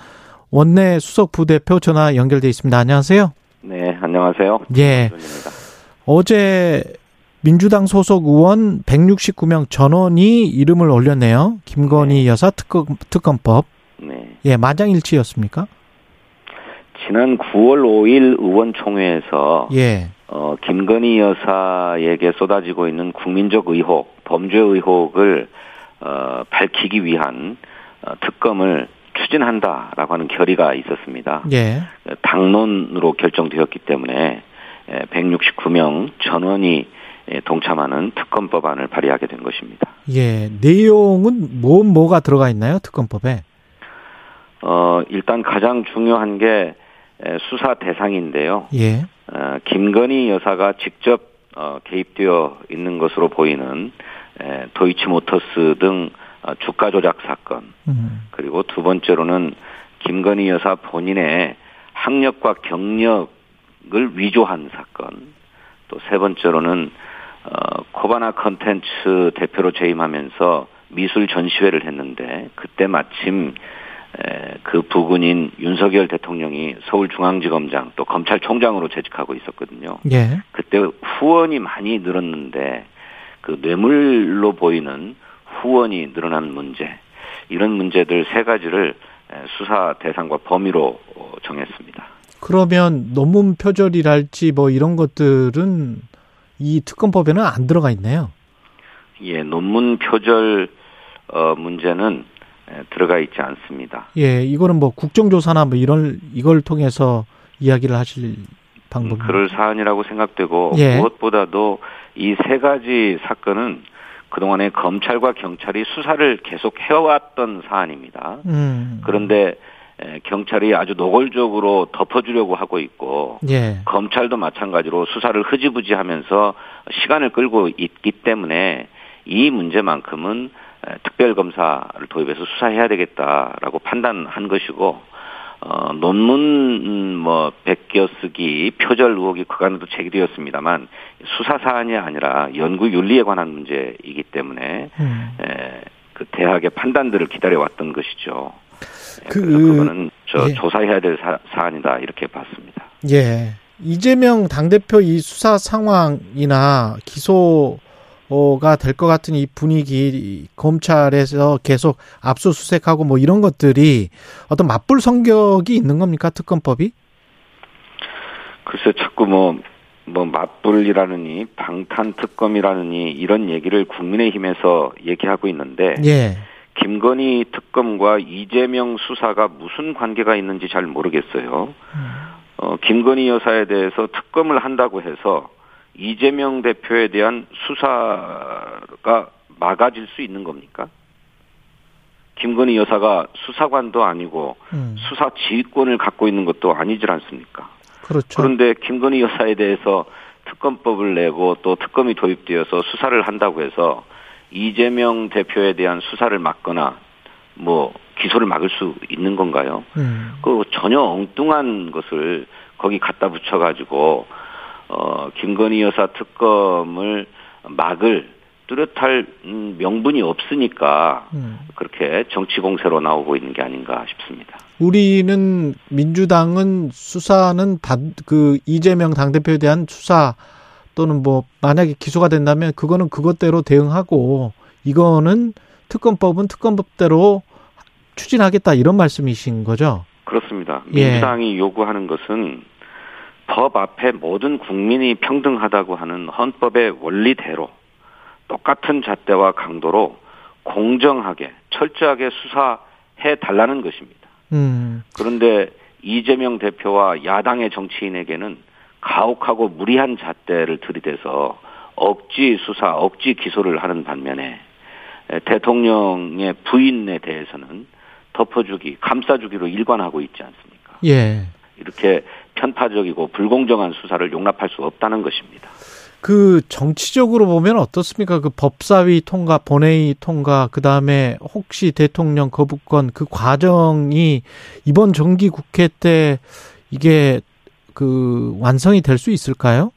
원내 수석 부대표 전화 연결돼 있습니다. 안녕하세요. 네, 안녕하세요. 예. 어제 민주당 소속 의원 169명 전원이 이름을 올렸네요. 김건희 여사 특검, 특검법. 네. 예, 만장일치였습니까? 지난 9월 5일 의원총회에서 예. 어, 김건희 여사에게 쏟아지고 있는 국민적 의혹, 범죄 의혹을 어, 밝히기 위한 어, 특검을 추진한다라고 하는 결의가 있었습니다. 예. 당론으로 결정되었기 때문에 169명 전원이 예, 동참하는 특검 법안을 발의하게 된 것입니다. 예. 내용은 뭐, 뭐가 들어가 있나요? 특검법에? 어, 일단 가장 중요한 게 에, 수사 대상인데요. 예. 어, 김건희 여사가 직접 어, 개입되어 있는 것으로 보이는 에, 도이치모터스 등 어, 주가 조작 사건 음. 그리고 두 번째로는 김건희 여사 본인의 학력과 경력을 위조한 사건 또 세 번째로는 어, 코바나 컨텐츠 대표로 재임하면서 미술 전시회를 했는데 그때 마침 에, 그 부군인 윤석열 대통령이 서울중앙지검장 또 검찰총장으로 재직하고 있었거든요. 예. 그때 후원이 많이 늘었는데 그 뇌물로 보이는 후원이 늘어난 문제 이런 문제들 세 가지를 에, 수사 대상과 범위로 어, 정했습니다. 그러면 논문 표절이랄지 뭐 이런 것들은 이 특검법에는 안 들어가 있네요. 예, 논문 표절 어, 문제는 에, 들어가 있지 않습니다. 예, 이거는 뭐 국정조사나 뭐 이런 이걸 통해서 이야기를 하실 방법. 음, 그럴 사안이라고 생각되고 예. 무엇보다도 이 세 가지 사건은 그동안에 검찰과 경찰이 수사를 계속 해왔던 사안입니다. 음. 그런데 에, 경찰이 아주 노골적으로 덮어주려고 하고 있고 예. 검찰도 마찬가지로 수사를 흐지부지하면서 시간을 끌고 있기 때문에 이 문제만큼은 에, 특별검사를 도입해서 수사해야 되겠다라고 판단한 것이고 어, 논문 음, 뭐 베껴 쓰기 표절 의혹이 그간에도 제기되었습니다.만 수사 사안이 아니라 연구 윤리에 관한 문제이기 때문에 음. 에, 그 대학의 판단들을 기다려왔던 것이죠. 예, 그- 그거는 저 예. 조사해야 될 사, 사안이다 이렇게 봤습니다. 예. 이재명 당대표 이 수사 상황이나 기소 가 될 것 같은 이 분위기, 검찰에서 계속 압수수색하고 뭐 이런 것들이 어떤 맞불 성격이 있는 겁니까? 특검법이? 글쎄 자꾸 뭐, 뭐 맞불이라느니 방탄 특검이라느니 이런 얘기를 국민의힘에서 얘기하고 있는데 예. 김건희 특검과 이재명 수사가 무슨 관계가 있는지 잘 모르겠어요. 어, 김건희 여사에 대해서 특검을 한다고 해서 이재명 대표에 대한 수사가 막아질 수 있는 겁니까? 김건희 여사가 수사관도 아니고 음. 수사 지휘권을 갖고 있는 것도 아니질 않습니까? 그렇죠. 그런데 김건희 여사에 대해서 특검법을 내고 또 특검이 도입되어서 수사를 한다고 해서 이재명 대표에 대한 수사를 막거나 뭐 기소를 막을 수 있는 건가요? 음. 그 전혀 엉뚱한 것을 거기 갖다 붙여가지고 어 김건희 여사 특검을 막을 뚜렷할 음, 명분이 없으니까 음. 그렇게 정치 공세로 나오고 있는 게 아닌가 싶습니다. 우리는 민주당은 수사는 받, 그 이재명 당대표에 대한 수사 또는 뭐 만약에 기소가 된다면 그거는 그것대로 대응하고 이거는 특검법은 특검법대로 추진하겠다 이런 말씀이신 거죠? 그렇습니다. 예. 민주당이 요구하는 것은 법 앞에 모든 국민이 평등하다고 하는 헌법의 원리대로 똑같은 잣대와 강도로 공정하게 철저하게 수사해 달라는 것입니다. 음. 그런데 이재명 대표와 야당의 정치인에게는 가혹하고 무리한 잣대를 들이대서 억지 수사, 억지 기소를 하는 반면에 에, 대통령의 부인에 대해서는 덮어주기, 감싸주기로 일관하고 있지 않습니까? 예. 이렇게 편파적이고 불공정한 수사를 용납할 수 없다는 것입니다. 그 정치적으로 보면 어떻습니까? 그 법사위 통과, 본회의 통과, 그 다음에 혹시 대통령 거부권 그 과정이 이번 정기 국회 때 이게 그 완성이 될 수 있을까요?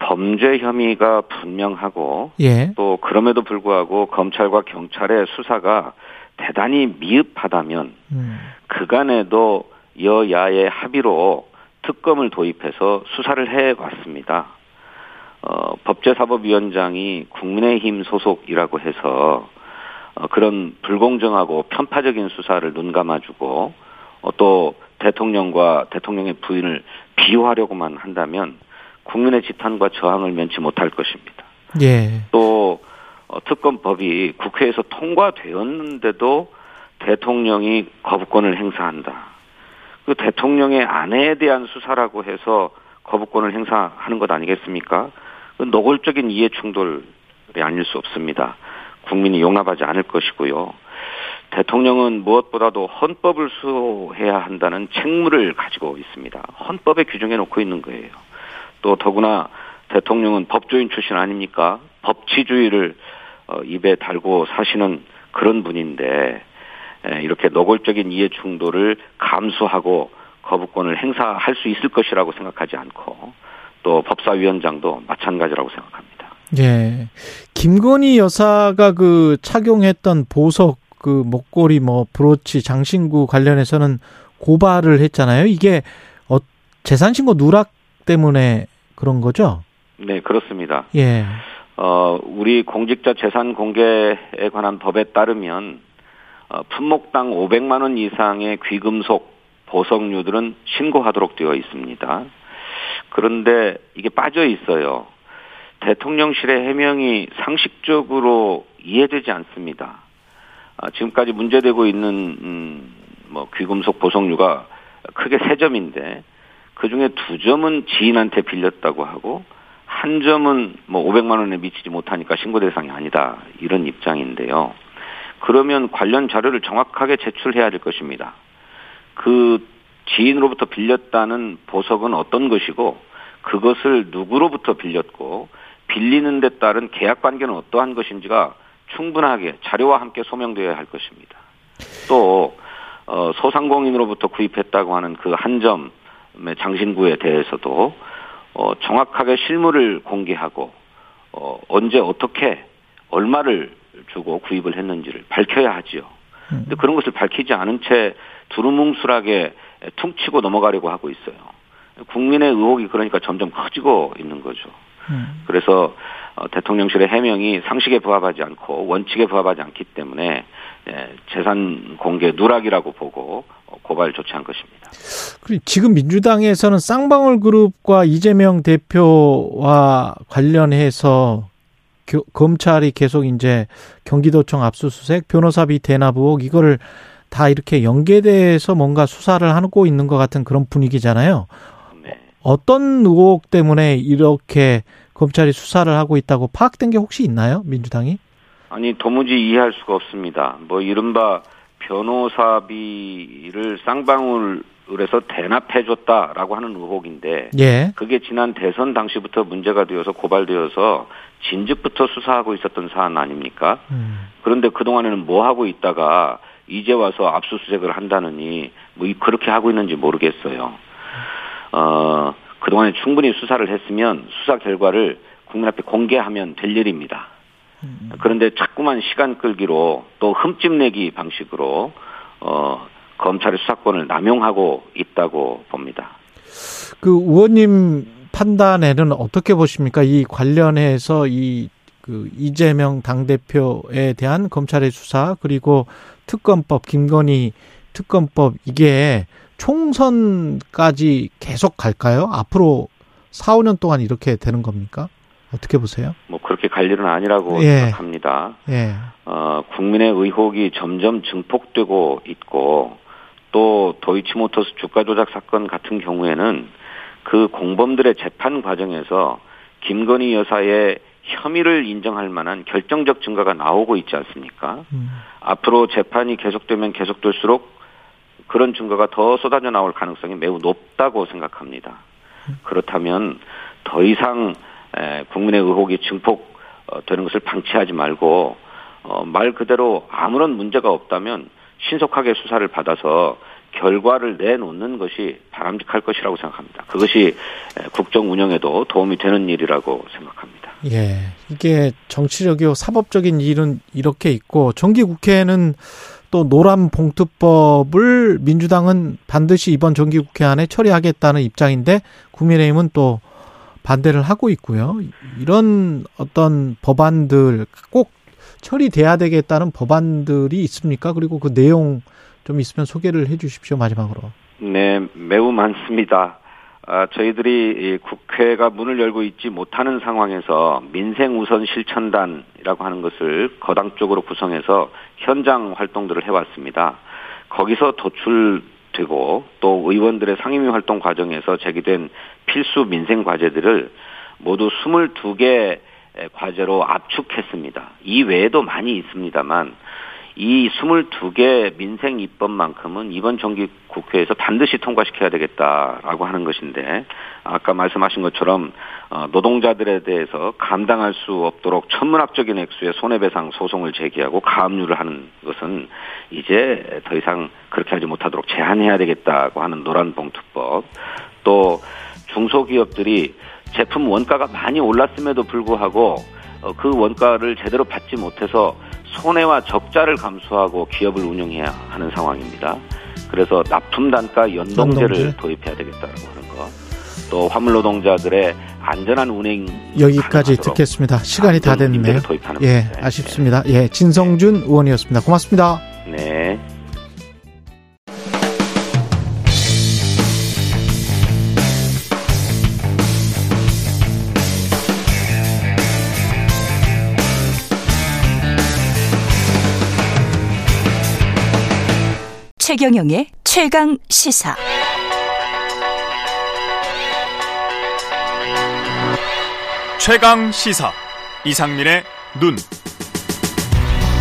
범죄 혐의가 분명하고 예. 또 그럼에도 불구하고 검찰과 경찰의 수사가 대단히 미흡하다면 음. 그간에도 여야의 합의로 특검을 도입해서 수사를 해 왔습니다. 어, 법제사법위원장이 국민의힘 소속이라고 해서 어, 그런 불공정하고 편파적인 수사를 눈 감아주고 어, 또 대통령과 대통령의 부인을 비호하려고만 한다면 국민의 지탄과 저항을 면치 못할 것입니다. 예. 또 어, 특검법이 국회에서 통과되었는데도 대통령이 거부권을 행사한다. 그 대통령의 아내에 대한 수사라고 해서 거부권을 행사하는 것 아니겠습니까? 그 노골적인 이해 충돌이 아닐 수 없습니다. 국민이 용납하지 않을 것이고요. 대통령은 무엇보다도 헌법을 수호해야 한다는 책무를 가지고 있습니다. 헌법에 규정해 놓고 있는 거예요. 또 더구나 대통령은 법조인 출신 아닙니까? 법치주의를 어, 입에 달고 사시는 그런 분인데 이렇게 노골적인 이해 충돌을 감수하고 거부권을 행사할 수 있을 것이라고 생각하지 않고 또 법사위원장도 마찬가지라고 생각합니다. 예. 김건희 여사가 그 착용했던 보석 그 목걸이 뭐 브로치 장신구 관련해서는 고발을 했잖아요. 이게 어 재산 신고 누락 때문에 그런 거죠? 네, 그렇습니다. 예. 어, 우리 공직자 재산 공개에 관한 법에 따르면 어, 품목당 500만 원 이상의 귀금속 보석류들은 신고하도록 되어 있습니다. 그런데 이게 빠져 있어요. 대통령실의 해명이 상식적으로 이해되지 않습니다. 아, 지금까지 문제되고 있는 음, 뭐 귀금속 보석류가 크게 세 점인데 그 중에 두 점은 지인한테 빌렸다고 하고 한 점은 뭐 500만 원에 미치지 못하니까 신고 대상이 아니다 이런 입장인데요. 그러면 관련 자료를 정확하게 제출해야 될 것입니다. 그 지인으로부터 빌렸다는 보석은 어떤 것이고 그것을 누구로부터 빌렸고 빌리는 데 따른 계약 관계는 어떠한 것인지가 충분하게 자료와 함께 소명되어야 할 것입니다. 또 어, 소상공인으로부터 구입했다고 하는 그 한 점의 장신구에 대해서도 어, 정확하게 실물을 공개하고 어, 언제 어떻게 얼마를 주고 구입을 했는지를 밝혀야 하지요. 근데 그런 것을 밝히지 않은 채 두루뭉술하게 퉁치고 넘어가려고 하고 있어요. 국민의 의혹이 그러니까 점점 커지고 있는 거죠. 음. 그래서 어, 대통령실의 해명이 상식에 부합하지 않고 원칙에 부합하지 않기 때문에 예, 재산 공개 누락이라고 보고 어, 고발 조치한 것입니다. 그리고 지금 민주당에서는 쌍방울 그룹과 이재명 대표와 관련해서 교, 검찰이 계속 이제 경기도청 압수수색, 변호사비 대납 의혹 이거를 다 이렇게 연계돼서 뭔가 수사를 하고 있는 것 같은 그런 분위기잖아요. 네. 어떤 의혹 때문에 이렇게 검찰이 수사를 하고 있다고 파악된 게 혹시 있나요? 민주당이? 아니 도무지 이해할 수가 없습니다. 뭐 이른바 변호사비를 쌍방울에서 대납해줬다라고 하는 의혹인데 예. 그게 지난 대선 당시부터 문제가 되어서 고발되어서 진즉부터 수사하고 있었던 사안 아닙니까? 음. 그런데 그동안에는 뭐 하고 있다가 이제 와서 압수수색을 한다느니 뭐 그렇게 하고 있는지 모르겠어요. 어, 그동안에 충분히 수사를 했으면 수사 결과를 국민 앞에 공개하면 될 일입니다. 그런데 자꾸만 시간 끌기로 또 흠집 내기 방식으로 어, 검찰의 수사권을 남용하고 있다고 봅니다. 그 의원님 판단에는 어떻게 보십니까? 이 관련해서 이 그 이재명 당대표에 대한 검찰의 수사 그리고 특검법 김건희 특검법 이게 총선까지 계속 갈까요? 앞으로 4, 5년 동안 이렇게 되는 겁니까? 어떻게 보세요? 뭐 그렇게 갈 일은 아니라고 예. 생각합니다. 예. 어, 국민의 의혹이 점점 증폭되고 있고 또 도이치모터스 주가 조작 사건 같은 경우에는 그 공범들의 재판 과정에서 김건희 여사의 혐의를 인정할 만한 결정적 증거가 나오고 있지 않습니까? 음. 앞으로 재판이 계속되면 계속될수록 그런 증거가 더 쏟아져 나올 가능성이 매우 높다고 생각합니다. 그렇다면 더 이상 국민의 의혹이 증폭되는 것을 방치하지 말고 어, 말 그대로 아무런 문제가 없다면 신속하게 수사를 받아서 결과를 내놓는 것이 바람직할 것이라고 생각합니다. 그것이 국정 운영에도 도움이 되는 일이라고 생각합니다. 예. 이게 정치적이고 사법적인 일은 이렇게 있고 정기 국회는 또 노란 봉투법을 민주당은 반드시 이번 정기 국회 안에 처리하겠다는 입장인데 국민의힘은 또 반대를 하고 있고요. 이런 어떤 법안들 꼭 처리돼야 되겠다는 법안들이 있습니까? 그리고 그 내용 좀 있으면 소개를 해 주십시오, 마지막으로. 네, 매우 많습니다. 아, 저희들이 국회가 문을 열고 있지 못하는 상황에서 민생 우선 실천단이라고 하는 것을 거당 쪽으로 구성해서 현장 활동들을 해왔습니다. 거기서 도출되고 또 의원들의 상임위 활동 과정에서 제기된 필수 민생 과제들을 모두 22개 과제로 압축했습니다. 이 외에도 많이 있습니다만 이 22개 민생 입법만큼은 이번 정기 국회에서 반드시 통과시켜야 되겠다라고 하는 것인데 아까 말씀하신 것처럼 어, 노동자들에 대해서 감당할 수 없도록 천문학적인 액수의 손해배상 소송을 제기하고 가압류를 하는 것은 이제 더 이상 그렇게 하지 못하도록 제한해야 되겠다고 하는 노란 봉투법. 또 중소기업들이 제품 원가가 많이 올랐음에도 불구하고 어, 그 원가를 제대로 받지 못해서 손해와 적자를 감수하고 기업을 운영해야 하는 상황입니다. 그래서 납품 단가 연동제를 연동제? 도입해야 되겠다라고 하는 거. 또 화물 노동자들의 안전한 운행 여기까지 듣겠습니다. 시간이 다 됐네요. 예, 문제. 아쉽습니다. 예, 진성준 의원이었습니다. 고맙습니다. 네. 최경영의 최강 시사. 최강 시사 이상민의 눈.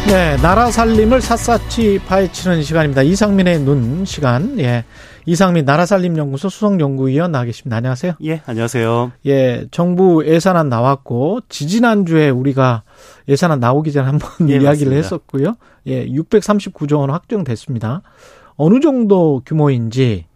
네, 나라 살림을 샅샅이 파헤치는 시간입니다. 이상민의 눈 시간. 예. 이상민 나라살림연구소 수석연구위원 나와 계십니다. 안녕하세요. 예, 안녕하세요. 예, 정부 예산안 나왔고 지지난주에 우리가 예산안 나오기 전에 한번 예, 이야기를 맞습니다. 했었고요. 예, 639조 원 확정됐습니다. 어느 정도 규모인지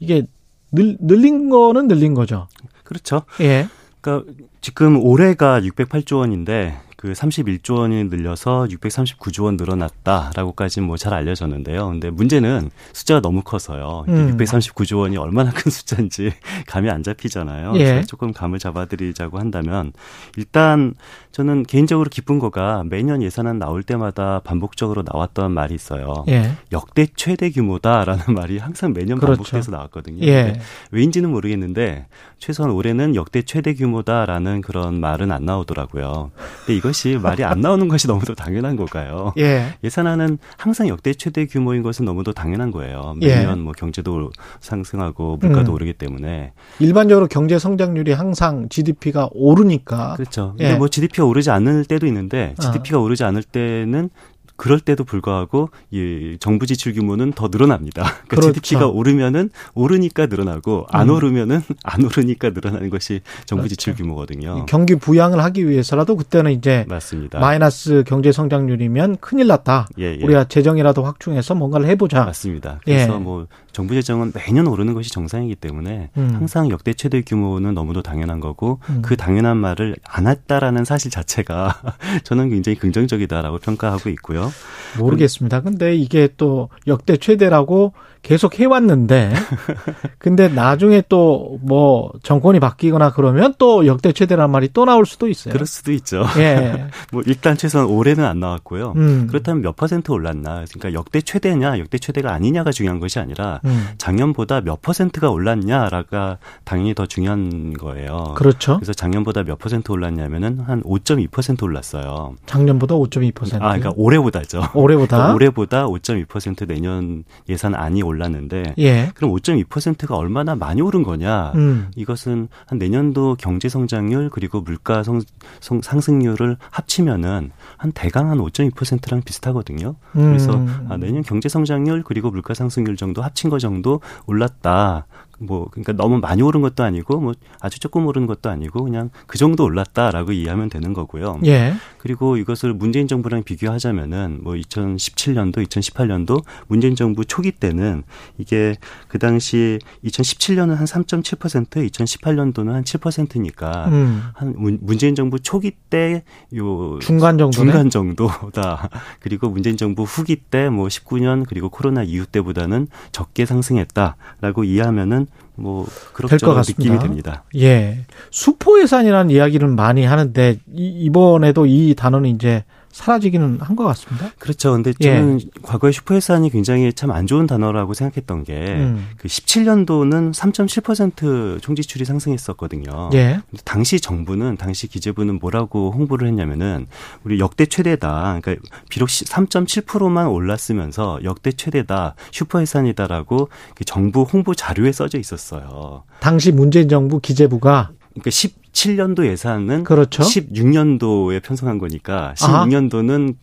이게 늘, 늘린 거는 늘린 거죠. 그렇죠. 예. 그러니까 지금 올해가 608조 원인데 그 31조 원이 늘려서 639조 원 늘어났다라고까지 뭐잘 알려졌는데요. 근데 문제는 숫자가 너무 커서요. 음. 639조 원이 얼마나 큰 숫자인지 감이 안 잡히잖아요. 예. 조금 감을 잡아드리자고 한다면 일단 저는 개인적으로 기쁜 거가 매년 예산안 나올 때마다 반복적으로 나왔던 말이 있어요. 예. 역대 최대 규모다라는 말이 항상 매년 그렇죠. 반복돼서 나왔거든요. 예. 왜인지는 모르겠는데 최소한 올해는 역대 최대 규모다라는 그런 말은 안 나오더라고요. 근데 이것이 말이 안 나오는 것이 너무도 당연한 걸까요? 예. 예산안은 항상 역대 최대 규모인 것은 너무도 당연한 거예요. 매년 예. 뭐 경제도 상승하고 물가도 음. 오르기 때문에 일반적으로 경제 성장률이 항상 GDP가 오르니까 그렇죠. 예. 근데 뭐 GDP가 오르지 않을 때도 있는데 GDP가 어. 오르지 않을 때는 그럴 때도 불구하고 이 정부 지출 규모는 더 늘어납니다. 그러니까 그렇죠. GDP가 오르면은 오르니까 늘어나고 안 음. 오르면은 안 오르니까 늘어나는 것이 정부 그렇죠. 지출 규모거든요. 경기 부양을 하기 위해서라도 그때는 이제 맞습니다. 마이너스 경제 성장률이면 큰일 났다. 예, 예. 우리가 재정이라도 확충해서 뭔가를 해보자. 맞습니다. 그래서 예. 뭐 정부 재정은 매년 오르는 것이 정상이기 때문에 음. 항상 역대 최대 규모는 너무도 당연한 거고 음. 그 당연한 말을 안 했다라는 사실 자체가 저는 굉장히 긍정적이다라고 평가하고 있고요. 모르겠습니다. 근데 이게 또 역대 최대라고 계속 해왔는데, 근데 나중에 또 뭐 정권이 바뀌거나 그러면 또 역대 최대란 말이 또 나올 수도 있어요. 그럴 수도 있죠. 예. 뭐 일단 최소한 올해는 안 나왔고요. 음. 그렇다면 몇 퍼센트 올랐나? 그러니까 역대 최대냐, 역대 최대가 아니냐가 중요한 것이 아니라 음. 작년보다 몇 퍼센트가 올랐냐라가 당연히 더 중요한 거예요. 그렇죠. 그래서 작년보다 몇 퍼센트 올랐냐면은 한 5.2% 올랐어요. 작년보다 5.2%. 아, 그러니까 올해보다죠. 올해보다 그러니까 올해보다 5.2% 내년 예산 안이 올랐는데 예. 그럼 5.2%가 얼마나 많이 오른 거냐? 음. 이것은 한 내년도 경제 성장률 그리고 물가 성, 성, 상승률을 합치면은 한 대강 한 5.2%랑 비슷하거든요. 그래서 음. 아, 내년 경제 성장률 그리고 물가 상승률 정도 합친 거 정도 올랐다. 뭐 그러니까 너무 많이 오른 것도 아니고 뭐 아주 조금 오른 것도 아니고 그냥 그 정도 올랐다라고 이해하면 되는 거고요. 예. 그리고 이것을 문재인 정부랑 비교하자면은 뭐 2017년도, 2018년도 문재인 정부 초기 때는 이게 그 당시 2017년은 한 3.7%, 2018년도는 한 7%니까 음. 한 문- 문재인 정부 초기 때 요 중간 정도네. 중간 정도다. 그리고 문재인 정부 후기 때 뭐 19년 그리고 코로나 이후 때보다는 적게 상승했다라고 이해하면은 뭐 같습니다. 느낌이 듭니다. 예. 수포 예산이라는 이야기를 많이 하는데 이, 이번에도 이 단어는 이제 사라지기는 한 것 같습니다. 그렇죠. 근데 예. 저는 과거에 슈퍼예산이 굉장히 참 안 좋은 단어라고 생각했던 게 음. 그 17년도는 3.7% 총지출이 상승했었거든요. 예. 당시 정부는 당시 기재부는 뭐라고 홍보를 했냐면은 우리 역대 최대다. 그러니까 비록 3.7%만 올랐으면서 역대 최대다. 슈퍼예산이다라고 그 정부 홍보 자료에 써져 있었어요. 당시 문재인 정부 기재부가 그러니까 17년도 예산은 그렇죠. 16년도에 편성한 거니까 아하. 16년도는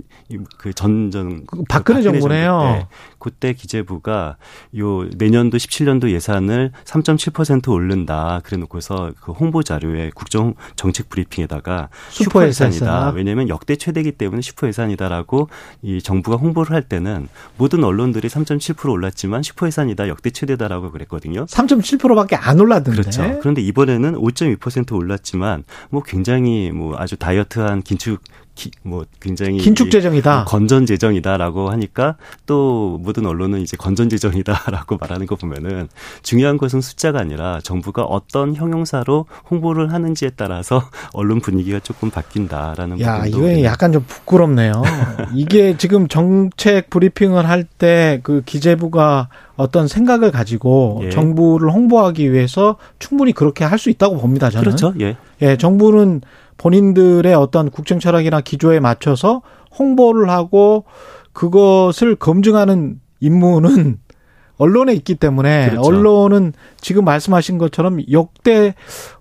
그 전전 그 박근혜 정부네요. 정부 때 그때 기재부가 요 내년도 17년도 예산을 3.7% 오른다. 그래 놓고서 그 홍보 자료에 국정 정책 브리핑에다가 슈퍼. 예산이다. 왜냐하면 역대 최대기 때문에 슈퍼 예산이다라고 이 정부가 홍보를 할 때는 모든 언론들이 3.7% 올랐지만 슈퍼 예산이다. 역대 최대다라고 그랬거든요. 3.7%밖에 안 올랐던데. 그렇죠. 그런데 이번에는 5.2% 올랐 지만 뭐 굉장히 뭐 아주 다이어트한 긴축 기, 뭐 굉장히 긴축 재정이다. 뭐 건전 재정이다라고 하니까 또 모든 언론은 이제 건전 재정이다라고 말하는 거 보면은 중요한 것은 숫자가 아니라 정부가 어떤 형용사로 홍보를 하는지에 따라서 언론 분위기가 조금 바뀐다라는 야, 부분도 이거 약간 좀 부끄럽네요. 이게 지금 정책 브리핑을 할 때 그 기재부가 어떤 생각을 가지고 예. 정부를 홍보하기 위해서 충분히 그렇게 할 수 있다고 봅니다. 저는. 그렇죠. 예. 예, 정부는 본인들의 어떤 국정 철학이나 기조에 맞춰서 홍보를 하고 그것을 검증하는 임무는 언론에 있기 때문에 그렇죠. 언론은 지금 말씀하신 것처럼 역대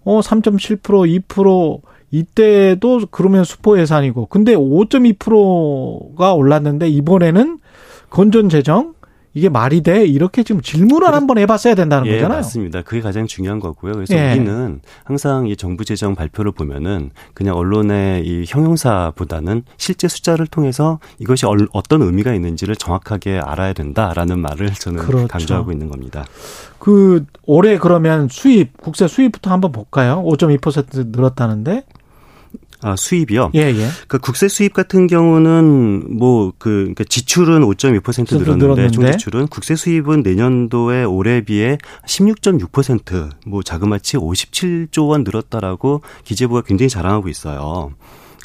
어 3.7% 2% 이때도 그러면 수포 예산이고 근데 5.2%가 올랐는데 이번에는 건전 재정 이게 말이 돼 이렇게 지금 질문을 한번 해봤어야 된다는 예, 거잖아요. 맞습니다. 그게 가장 중요한 거고요. 그래서 예. 우리는 항상 이 정부 재정 발표를 보면은 그냥 언론의 이 형용사보다는 실제 숫자를 통해서 이것이 얼- 어떤 의미가 있는지를 정확하게 알아야 된다라는 말을 저는 그렇죠. 강조하고 있는 겁니다. 그 올해 그러면 수입 국세 수입부터 한번 볼까요? 5.2% 늘었다는데. 아, 수입이요? 예, 예. 그 국세 수입 같은 경우는 뭐 그 그러니까 지출은 5.2% 늘었는데 늘었는데. 총지출은 국세 수입은 내년도에 올해 비해 16.6%뭐 자그마치 57조 원 늘었다라고 기재부가 굉장히 자랑하고 있어요.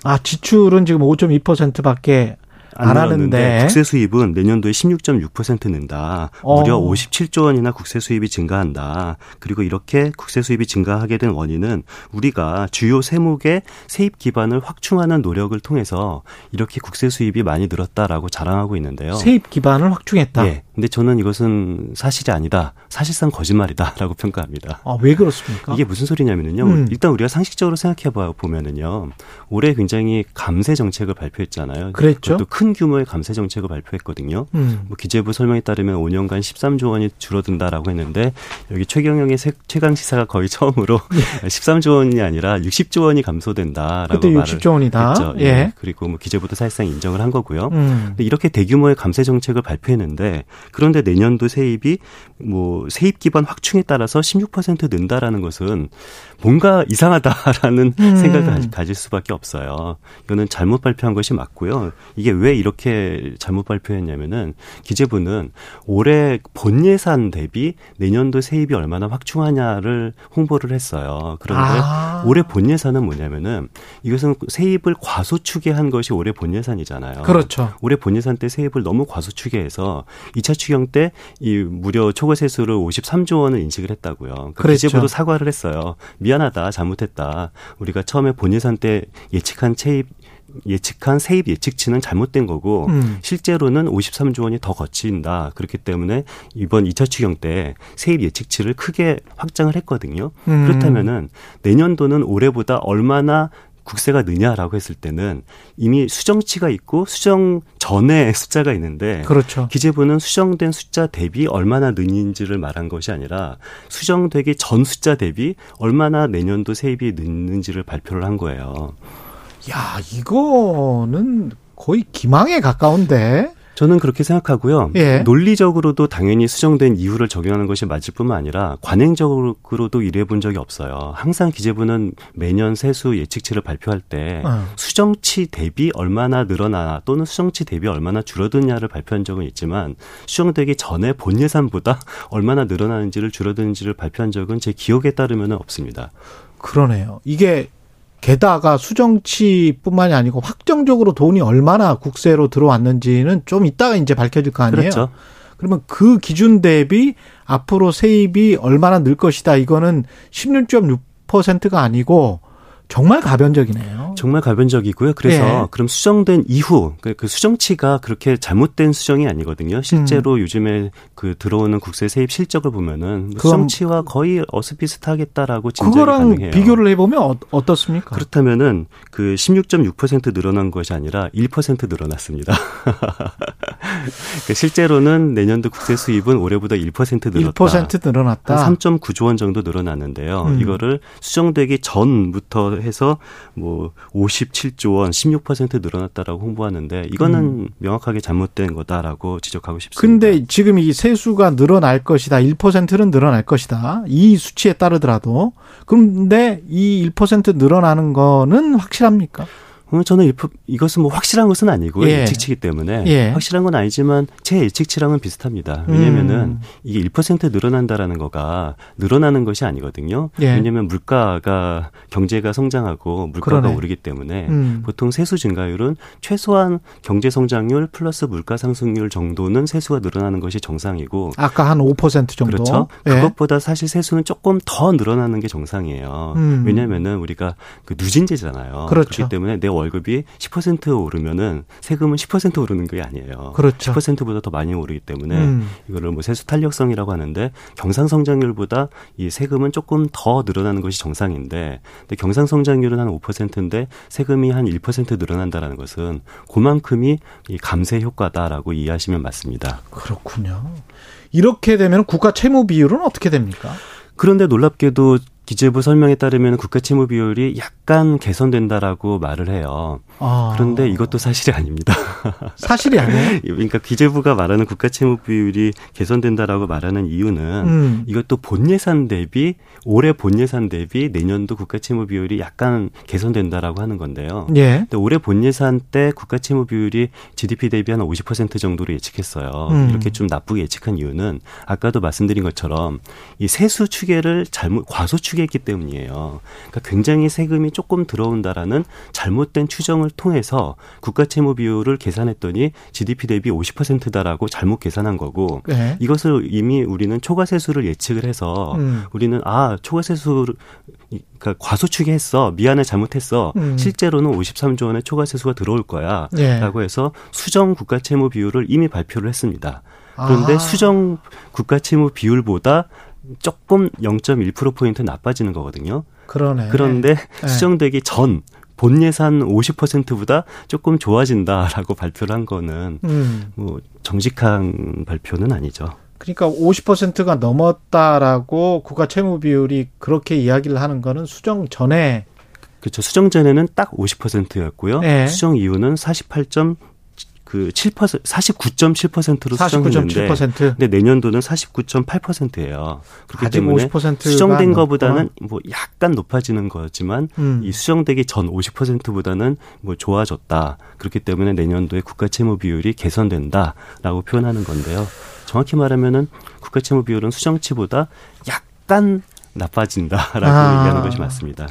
아, 지출은 지금 5.2%밖에 안 하는데. 국세 수입은 내년도에 16.6% 는다. 무려 어. 57조 원이나 국세 수입이 증가한다. 그리고 이렇게 국세 수입이 증가하게 된 원인은 우리가 주요 세목의 세입 기반을 확충하는 노력을 통해서 이렇게 국세 수입이 많이 늘었다라고 자랑하고 있는데요. 세입 기반을 확충했다. 예. 근데 저는 이것은 사실이 아니다. 사실상 거짓말이다라고 평가합니다. 아, 왜 그렇습니까? 이게 무슨 소리냐면요. 음. 일단 우리가 상식적으로 생각해 보면은요. 올해 굉장히 감세 정책을 발표했잖아요. 그랬죠. 그것도 큰 규모의 감세 정책을 발표했거든요. 음. 뭐 기재부 설명에 따르면 5년간 13조 원이 줄어든다라고 했는데 여기 최경영의 세- 최강 시사가 거의 처음으로 13조 원이 아니라 60조 원이 감소된다라고 예. 그때 말을 60조 원이다. 했죠. 예. 그리고 뭐 기재부도 사실상 인정을 한 거고요. 음. 이렇게 대규모의 감세 정책을 발표했는데 그런데 내년도 세입이 뭐 세입 기반 확충에 따라서 16% 는다라는 것은 뭔가 이상하다라는 음. 생각을 가- 가질 수밖에 없어요. 이거는 잘못 발표한 것이 맞고요. 이게 왜 이렇게 잘못 발표했냐면은 기재부는 올해 본 예산 대비 내년도 세입이 얼마나 확충하냐를 홍보를 했어요. 그런데 아. 올해 본 예산은 뭐냐면은 이것은 세입을 과소추계 한 것이 올해 본 예산이잖아요. 그렇죠. 올해 본 예산 때 세입을 너무 과소추계 해서 2차 추경 때 이 무려 초과 세수를 53조 원을 인식을 했다고요. 그 그랬죠. 기재부도 사과를 했어요. 미 안하다, 잘못했다. 우리가 처음에 본 예산 때 예측한 세입 예측한 세입 예측치는 잘못된 거고 음. 실제로는 53조 원이 더 거친다. 그렇기 때문에 이번 2차 추경 때 세입 예측치를 크게 확장을 했거든요. 음. 그렇다면은 내년도는 올해보다 얼마나 국세가 느냐라고 했을 때는 이미 수정치가 있고 수정 전에 숫자가 있는데 그렇죠. 기재부는 수정된 숫자 대비 얼마나 느는지를 말한 것이 아니라 수정되기 전 숫자 대비 얼마나 내년도 세입이 느는지를 발표를 한 거예요. 야, 이거는 거의 기망에 가까운데. 저는 그렇게 생각하고요. 예. 논리적으로도 당연히 수정된 이유를 적용하는 것이 맞을 뿐만 아니라 관행적으로도 이래 본 적이 없어요. 항상 기재부는 매년 세수 예측치를 발표할 때 어. 수정치 대비 얼마나 늘어나 또는 수정치 대비 얼마나 줄어드냐를 발표한 적은 있지만 수정되기 전에 본 예산보다 얼마나 늘어나는지를 줄어드는지를 발표한 적은 제 기억에 따르면 없습니다. 그러네요. 이게 게다가 수정치뿐만이 아니고 확정적으로 돈이 얼마나 국세로 들어왔는지는 좀 이따가 이제 밝혀질 거 아니에요. 그렇죠. 그러면 그 기준 대비 앞으로 세입이 얼마나 늘 것이다. 이거는 16.6%가 아니고 정말 가변적이네요. 정말 가변적이고요. 그래서 예. 그럼 수정된 이후 그, 그 수정치가 그렇게 잘못된 수정이 아니거든요. 실제로 요즘에 그 들어오는 국세 세입 실적을 보면은 그건- 수정치와 거의 어스비슷하겠다라고 짐작이 그거랑 가능해요. 비교를 해보면 어, 어떻습니까? 그렇다면은 그 16.6% 늘어난 것이 아니라 1% 늘어났습니다. 그 실제로는 내년도 국세 수입은 올해보다 1% 늘었다. 1% 늘어났다. 한 3.9조 원 정도 늘어났는데요. 음. 이거를 수정되기 전부터 해서 뭐 57조 원, 16% 늘어났다라고 홍보하는데 이거는 명확하게 잘못된 거다라고 지적하고 싶습니다. 음. 근데 지금 이 세수가 늘어날 것이다. 1%는 늘어날 것이다. 이 수치에 따르더라도. 그런데 이 1% 늘어나는 거는 확실합니까? 어, 저는 이- 이것은 뭐 확실한 것은 아니고요. 예. 예측치기 때문에 예. 확실한 건 아니지만 제 예측치랑은 비슷합니다. 왜냐면은 음. 이게 1% 늘어난다라는 거가 늘어나는 것이 아니거든요. 예. 왜냐면 물가가 경제가 성장하고 물가가 그러네. 오르기 때문에 음. 보통 세수 증가율은 최소한 경제 성장률 플러스 물가 상승률 정도는 세수가 늘어나는 것이 정상이고 아까 한 5% 정도. 그렇죠. 예. 그것보다 사실 세수는 조금 더 늘어나는 게 정상이에요. 음. 왜냐하면은 우리가 그 누진제잖아요. 그렇죠. 그렇기 때문에 내 월급이 10% 오르면은 세금은 10% 오르는 게 아니에요. 그렇죠. 10%보다 더 많이 오르기 때문에 음. 이거를 뭐 세수 탄력성이라고 하는데 경상 성장률보다 이 세금은 조금 더 늘어나는 것이 정상인데 근데 경상 성장률은 한 5%인데 세금이 한 1% 늘어난다라는 것은 그만큼이 이 감세 효과다라고 이해하시면 맞습니다. 그렇군요. 이렇게 되면 국가 채무 비율은 어떻게 됩니까? 그런데 놀랍게도 기재부 설명에 따르면 국가 채무 비율이 약간 개선된다라고 말을 해요. 아. 그런데 이것도 사실이 아닙니다. 사실이 아니에요. 그러니까 기재부가 말하는 국가 채무 비율이 개선된다라고 말하는 이유는 음. 이것도 본 예산 대비 올해 본 예산 대비 내년도 국가 채무 비율이 약간 개선된다라고 하는 건데요. 예. 근데 올해 본 예산 때 국가 채무 비율이 GDP 대비 한 50% 정도로 예측했어요. 음. 이렇게 좀 나쁘게 예측한 이유는 아까도 말씀드린 것처럼 이 세수 추계를 잘못 과소 추계 했기 때문이에요. 그러니까 굉장히 세금이 조금 들어온다라는 잘못된 추정을 통해서 국가 채무 비율을 계산했더니 GDP 대비 50%다라고 잘못 계산한 거고 예. 이것을 이미 우리는 초과 세수를 예측을 해서 음. 우리는 아 초과 세수를 그러니까 과소 추계했어 미안해 잘못했어 음. 실제로는 53조 원의 초과 세수가 들어올 거야라고 예. 해서 수정 국가 채무 비율을 이미 발표를 했습니다. 그런데 아. 수정 국가 채무 비율보다 조금 0.1% 포인트 나빠지는 거거든요. 그러네. 그런데 예. 수정되기 전 본 예산 50%보다 조금 좋아진다라고 발표를 한 거는 음. 뭐 정직한 발표는 아니죠. 그러니까 50%가 넘었다라고 국가 채무 비율이 그렇게 이야기를 하는 거는 수정 전에 그렇죠. 수정 전에는 딱 50%였고요. 네. 수정 이후는 48점 그 7% 49.7%로 수정했는데 49.7%. 근데 내년도는 49.8%예요. 그렇기 아직 때문에 50%가 수정된. 거보다는 뭐 약간 높아지는 거지만 음. 이 수정되기 전 50%보다는 뭐 좋아졌다. 그렇기 때문에 내년도에 국가 채무 비율이 개선된다라고 표현하는 건데요. 정확히 말하면은 국가 채무 비율은 수정치보다 약간 나빠진다라고 아. 얘기하는 것이 맞습니다.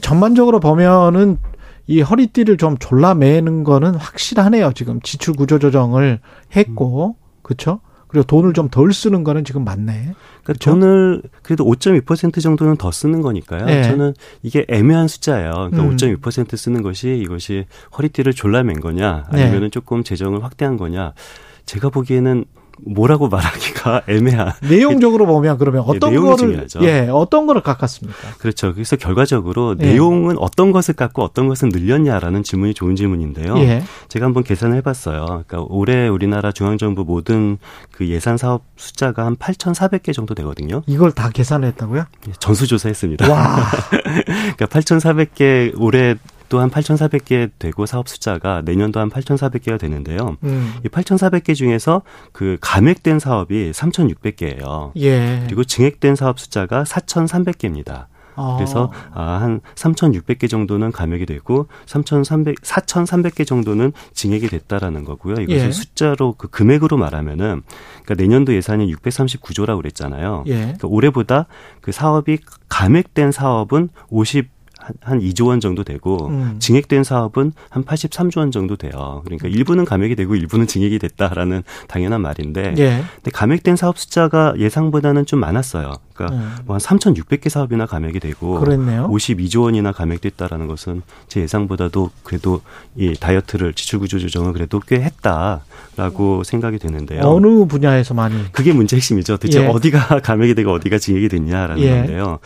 전반적으로 보면은 이 허리띠를 좀 졸라매는 거는 확실하네요. 지금 지출 구조 조정을 했고, 그렇죠? 그리고 돈을 좀 덜 쓰는 거는 지금 맞네. 그러니까 그렇죠? 돈을 그래도 5.2% 정도는 더 쓰는 거니까요. 네. 저는 이게 애매한 숫자예요. 그러니까 음. 5.2% 쓰는 것이 이것이 허리띠를 졸라맨 거냐 아니면은 네. 조금 재정을 확대한 거냐. 제가 보기에는 뭐라고 말하기가 애매한. 내용적으로 보면 그러면 예, 어떤 예, 거를 중요하죠. 예, 어떤 거를 깎았습니까? 그렇죠. 그래서 결과적으로 예. 내용은 어떤 것을 깎고 어떤 것은 늘렸냐라는 질문이 좋은 질문인데요. 예. 제가 한번 계산을 해봤어요. 그러니까 올해 우리나라 중앙정부 모든 그 예산 사업 숫자가 한 8,400개 정도 되거든요. 이걸 다 계산을 했다고요? 예, 전수조사했습니다. 와. 그러니까 8,400개 올해 또한 8,400개 되고 사업 숫자가 내년도 한 8,400개가 되는데요. 음. 이 8,400개 중에서 그 감액된 사업이 3,600개예요. 예. 그리고 증액된 사업 숫자가 4,300개입니다. 아. 그래서 아, 한 3,600개 정도는 감액이 되고 3,300 4,300개 정도는 증액이 됐다라는 거고요. 이것을 예. 숫자로 그 금액으로 말하면은 그러니까 내년도 예산이 639조라고 그랬잖아요. 예. 그러니까 올해보다 그 사업이 감액된 사업은 50 한 2조 원 정도 되고 음. 증액된 사업은 한 83조 원 정도 돼요. 그러니까 일부는 감액이 되고 일부는 증액이 됐다라는 당연한 말인데 예. 근데 감액된 사업 숫자가 예상보다는 좀 많았어요. 그러니까 음. 뭐한 3,600개 사업이나 감액이 되고 그랬네요. 52조 원이나 감액됐다라는 것은 제 예상보다도 그래도 이 다이어트를 지출 구조 조정을 그래도 꽤 했다라고 생각이 되는데요. 어느 분야에서 많이 그게 문제 핵심이죠. 대체 예. 어디가 감액이 되고 어디가 증액이 됐냐라는 예. 건데요.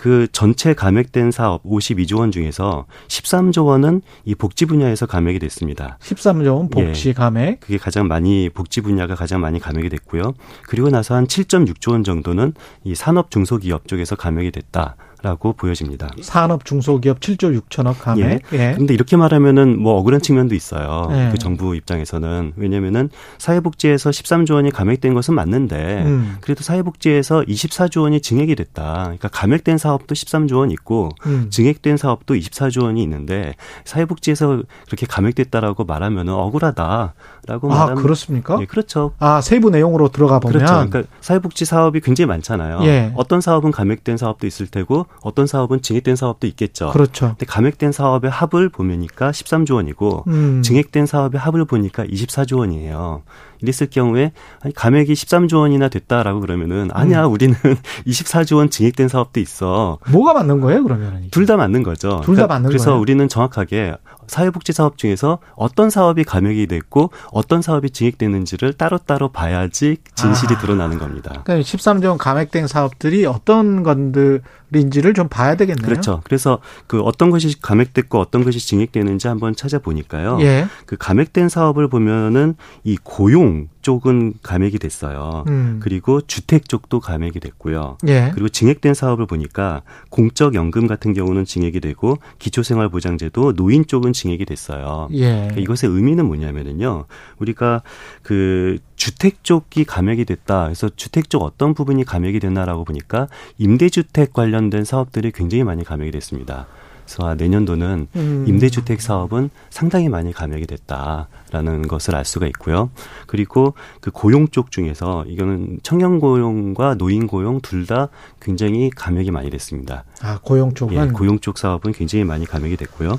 그 전체 감액된 사업 52조 원 중에서 13조 원은 이 복지 분야에서 감액이 됐습니다. 13조 원 복지 예, 감액. 그게 가장 많이 복지 분야가 가장 많이 감액이 됐고요. 그리고 나서 한 7.6조 원 정도는 이 산업 중소기업 쪽에서 감액이 됐다. 라고 보여집니다. 산업 중소기업 7조 6천억 감액. 예. 예. 근데 이렇게 말하면은 뭐 억울한 측면도 있어요. 예. 그 정부 입장에서는 왜냐면은 사회복지에서 13조 원이 감액된 것은 맞는데 음. 그래도 사회복지에서 24조 원이 증액이 됐다. 그러니까 감액된 사업도 13조 원 있고 음. 증액된 사업도 24조 원이 있는데 사회복지에서 그렇게 감액됐다라고 말하면은 억울하다라고 아, 말하면 그렇습니까? 예, 그렇죠. 아, 세부 내용으로 들어가 보면 그렇죠. 그러니까 사회복지 사업이 굉장히 많잖아요. 예. 어떤 사업은 감액된 사업도 있을 테고 어떤 사업은 증액된 사업도 있겠죠. 그렇죠. 근데 감액된 사업의 합을 보면니까 13조 원이고 음. 증액된 사업의 합을 보니까 24조 원이에요. 이랬을 경우에 아니 감액이 13조 원이나 됐다라고 그러면은 아니야 음. 우리는 24조 원 증액된 사업도 있어. 뭐가 맞는 거예요 그러면? 둘 다 맞는 거죠. 둘다 그러니까 맞는 그래서 거예요. 우리는 정확하게 사회복지 사업 중에서 어떤 사업이 감액이 됐고 어떤 사업이 증액되는지를 따로따로 봐야지 진실이 아. 드러나는 겁니다. 그러니까 13조 원 감액된 사업들이 어떤 건들인지를 좀 봐야 되겠네요. 그렇죠. 그래서 그 어떤 것이 감액됐고 어떤 것이 증액되는지 한번 찾아보니까요. 예. 그 감액된 사업을 보면은 이 고용 쪽은 감액이 됐어요. 음. 그리고 주택 쪽도 감액이 됐고요. 예. 그리고 증액된 사업을 보니까 공적 연금 같은 경우는 증액이 되고 기초생활보장제도 노인 쪽은 증액이 됐어요. 예. 그러니까 이것의 의미는 뭐냐면은요. 우리가 그 주택 쪽이 감액이 됐다. 그래서 주택 쪽 어떤 부분이 감액이 됐나라고 보니까 임대주택 관련된 사업들이 굉장히 많이 감액이 됐습니다. 그래서 아, 내년도는 음. 임대주택 사업은 상당히 많이 감액이 됐다라는 것을 알 수가 있고요. 그리고 그 고용 쪽 중에서 이거는 청년 고용과 노인 고용 둘 다 굉장히 감액이 많이 됐습니다. 아 고용 쪽은 예, 고용 쪽 사업은 굉장히 많이 감액이 됐고요.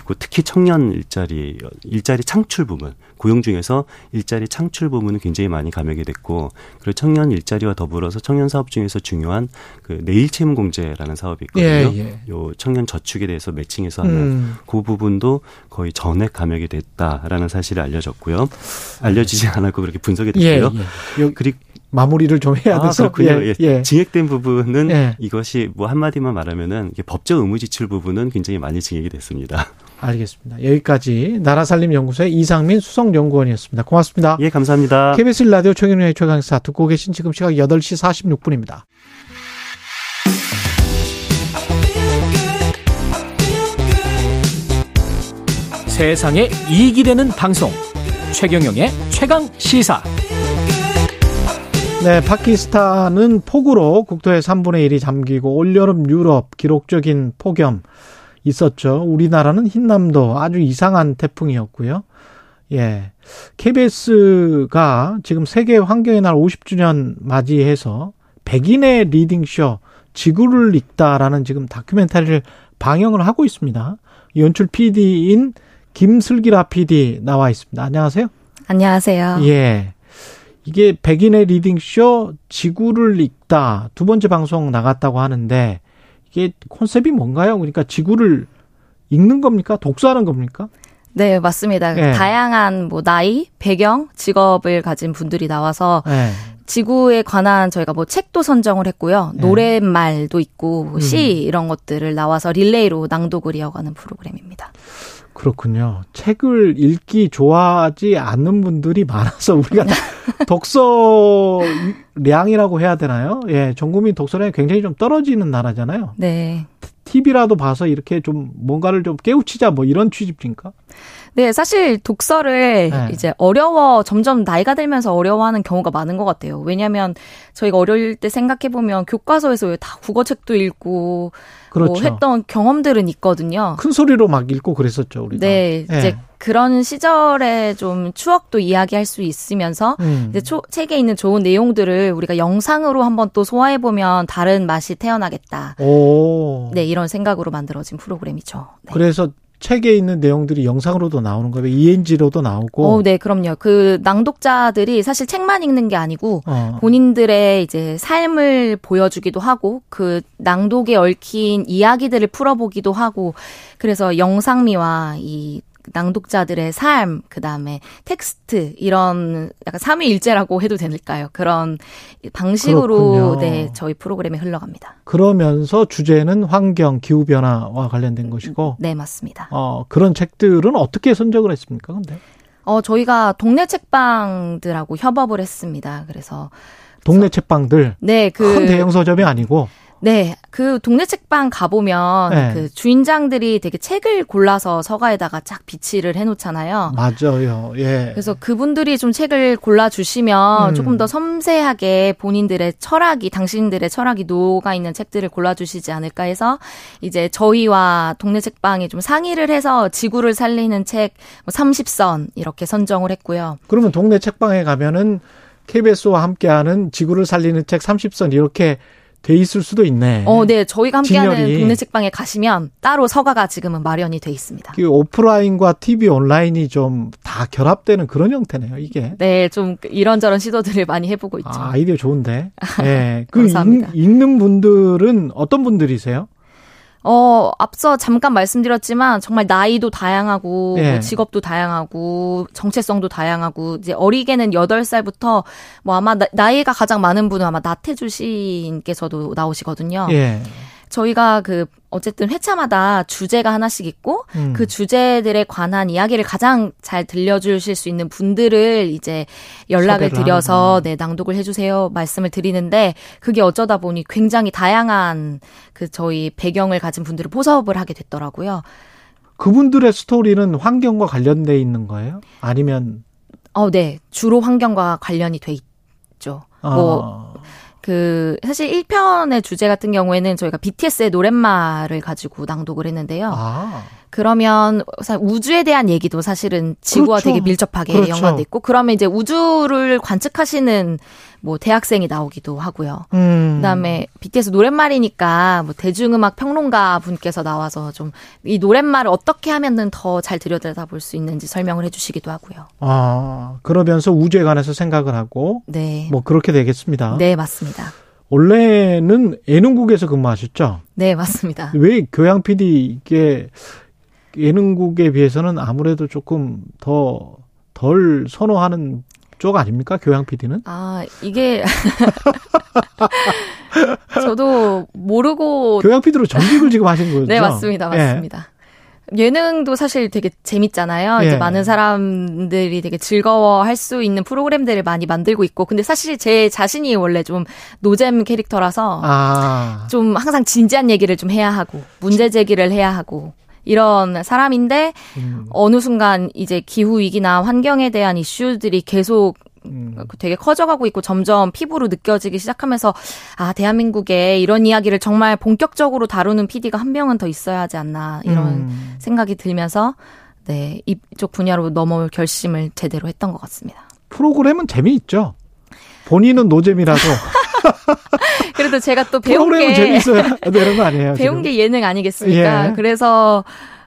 그리고 특히 청년 일자리 일자리 창출 부분 고용 중에서 일자리 창출 부분은 굉장히 많이 감액이 됐고 그리고 청년 일자리와 더불어서 청년 사업 중에서 중요한 그 내일 채무 공제라는 사업이 있거든요. 예, 예. 요 청년 저축에 대해서 매칭해서 하는 음. 그 부분도 거의 전액 감액이 됐다라는 사실이 알려졌고요. 알려지지 않았고 그렇게 분석이 됐고요. 예, 예. 그리고 마무리를 좀 해야 아, 돼서 그렇군요. 예, 예. 증액된 부분은 예. 이것이 뭐 한마디만 말하면은 법적 의무 지출 부분은 굉장히 많이 증액이 됐습니다. 알겠습니다. 여기까지 나라살림연구소의 이상민 수석연구원이었습니다. 고맙습니다. 예, 감사합니다. KBS 라디오 최경영의 최강사 듣고 계신 지금 시각 8시 46분입니다. 세상에 이익이 되는 방송 최경영의 최강 시사 네, 파키스탄은 폭우로 국토의 3분의 1이 잠기고 올여름 유럽 기록적인 폭염 있었죠. 우리나라는 흰남도 아주 이상한 태풍이었고요. 예. KBS가 지금 세계 환경의 날 50주년 맞이해서 백인의 리딩쇼 지구를 읽다라는 지금 다큐멘터리를 방영을 하고 있습니다. 연출 PD인 김슬기라 PD 나와 있습니다. 안녕하세요. 안녕하세요. 예. 이게 백인의 리딩쇼 지구를 읽다 두 번째 방송 나갔다고 하는데 이게 콘셉트이 뭔가요? 그러니까 지구를 읽는 겁니까? 독서하는 겁니까? 네, 맞습니다. 예. 다양한 뭐 나이, 배경, 직업을 가진 분들이 나와서 네. 지구에 관한 저희가 뭐 책도 선정을 했고요. 네. 노랫말도 있고 뭐시 음. 이런 것들을 나와서 릴레이로 낭독을 이어가는 프로그램입니다. 그렇군요. 책을 읽기 좋아하지 않는 분들이 많아서 우리가 독서량이라고 해야 되나요? 예, 전 국민 독서량이 굉장히 좀 떨어지는 나라잖아요. 네. TV라도 봐서 이렇게 좀 뭔가를 좀 깨우치자 뭐 이런 취지입니까? 네, 사실 독서를 네. 이제 어려워, 점점 나이가 들면서 어려워하는 경우가 많은 것 같아요. 왜냐하면 저희가 어릴 때 생각해 보면 교과서에서 왜 다 국어책도 읽고 그렇죠. 뭐 했던 경험들은 있거든요. 큰 소리로 막 읽고 그랬었죠, 우리가. 네, 예. 이제 그런 시절에 좀 추억도 이야기할 수 있으면서 음. 이제 초, 책에 있는 좋은 내용들을 우리가 영상으로 한번 또 소화해 보면 다른 맛이 태어나겠다. 오. 네, 이런 생각으로 만들어진 프로그램이죠. 네. 그래서 책에 있는 내용들이 영상으로도 나오는 거예요. ENG로도 나오고. 어, 네, 그럼요. 그 낭독자들이 사실 책만 읽는 게 아니고 어. 본인들의 이제 삶을 보여주기도 하고 그 낭독에 얽힌 이야기들을 풀어보기도 하고 그래서 영상미와 이 낭독자들의 삶, 그 다음에 텍스트, 이런 약간 삼위일제라고 해도 될까요? 그런 방식으로 그렇군요. 네, 저희 프로그램이 흘러갑니다. 그러면서 주제는 환경, 기후 변화와 관련된 것이고. 네, 맞습니다. 어, 그런 책들은 어떻게 선정을 했습니까? 근데 어, 저희가 동네 책방들하고 협업을 했습니다. 그래서 동네 책방들 네, 그 큰 대형 서점이 아니고 네, 그 동네 책방 가보면 네. 그 주인장들이 되게 책을 골라서 서가에다가 쫙 비치를 해놓잖아요. 맞아요. 예. 그래서 그분들이 좀 책을 골라주시면 음. 조금 더 섬세하게 본인들의 철학이, 당신들의 철학이 녹아 있는 책들을 골라주시지 않을까 해서 이제 저희와 동네 책방이 좀 상의를 해서 지구를 살리는 책 30선 이렇게 선정을 했고요. 그러면 동네 책방에 가면은 KBS와 함께하는 지구를 살리는 책 30선 이렇게 돼 있을 수도 있네. 어, 네. 저희가 함께하는 진열이. 동네 책방에 가시면 따로 서가가 지금은 마련이 돼 있습니다. 그 오프라인과 TV 온라인이 좀 다 결합되는 그런 형태네요, 이게. 네, 좀 이런저런 시도들을 많이 해보고 있죠. 아, 아이디어 좋은데. 예. 그 감사합니다. 읽, 읽는 분들은 어떤 분들이세요? 어, 앞서 잠깐 말씀드렸지만 정말 나이도 다양하고 예. 뭐 직업도 다양하고 정체성도 다양하고 이제 어리게는 8살부터 뭐 아마 나, 나이가 가장 많은 분은 아마 나태주 시인께서도 나오시거든요. 예. 저희가 그 어쨌든 회차마다 주제가 하나씩 있고 음. 그 주제들에 관한 이야기를 가장 잘 들려주실 수 있는 분들을 이제 연락을 드려서. 네 낭독을 해주세요 말씀을 드리는데 그게 어쩌다 보니 굉장히 다양한 그 저희 배경을 가진 분들을 포섭을 하게 됐더라고요. 그분들의 스토리는 환경과 관련돼 있는 거예요? 아니면 어, 네 주로 환경과 관련이 돼 있죠. 뭐 어, 그 사실 1편의 주제 같은 경우에는 저희가 BTS의 노랫말을 가지고 낭독을 했는데요. 아, 그러면 사- 우주에 대한 얘기도 사실은 지구와 그렇죠. 되게 밀접하게 그렇죠. 연관돼 있고 그러면 이제 우주를 관측하시는 뭐 대학생이 나오기도 하고요. 음. 그다음에 BTS 노랫말이니까 뭐 대중음악 평론가 분께서 나와서 좀 이 노랫말을 어떻게 하면은 더 잘 들여다볼 수 있는지 설명을 해주시기도 하고요. 아, 그러면서 우주에 관해서 생각을 하고 네, 뭐 그렇게 되겠습니다. 네 맞습니다. 원래는 예능국에서 근무하셨죠? 네 맞습니다. 왜 교양 PD 이게 예능국에 비해서는 아무래도 조금 더 덜 선호하는 쪽 아닙니까? 교양 PD는? 아 이게 저도 모르고 교양 PD로 전직을 지금 하신 거죠? 네, 맞습니다. 예. 맞습니다. 예능도 사실 되게 재밌잖아요. 예. 이제 많은 사람들이 되게 즐거워할 수 있는 프로그램들을 많이 만들고 있고. 근데 사실 제 자신이 원래 좀 노잼 캐릭터라서 아, 좀 항상 진지한 얘기를 좀 해야 하고 문제 제기를 해야 하고 이런 사람인데 음, 어느 순간 이제 기후 위기나 환경에 대한 이슈들이 계속 음. 되게 커져가고 있고 점점 피부로 느껴지기 시작하면서 아 대한민국에 이런 이야기를 정말 본격적으로 다루는 PD가 한 명은 더 있어야 하지 않나 이런 음. 생각이 들면서 네 이쪽 분야로 넘어올 결심을 제대로 했던 것 같습니다. 프로그램은 재미있죠. 본인은 노잼이라도 그래도 제가 또 배운 게 재미있어야 되는 거 아니에요? 배운 지금? 게 예능 아니겠습니까? 예. 그래서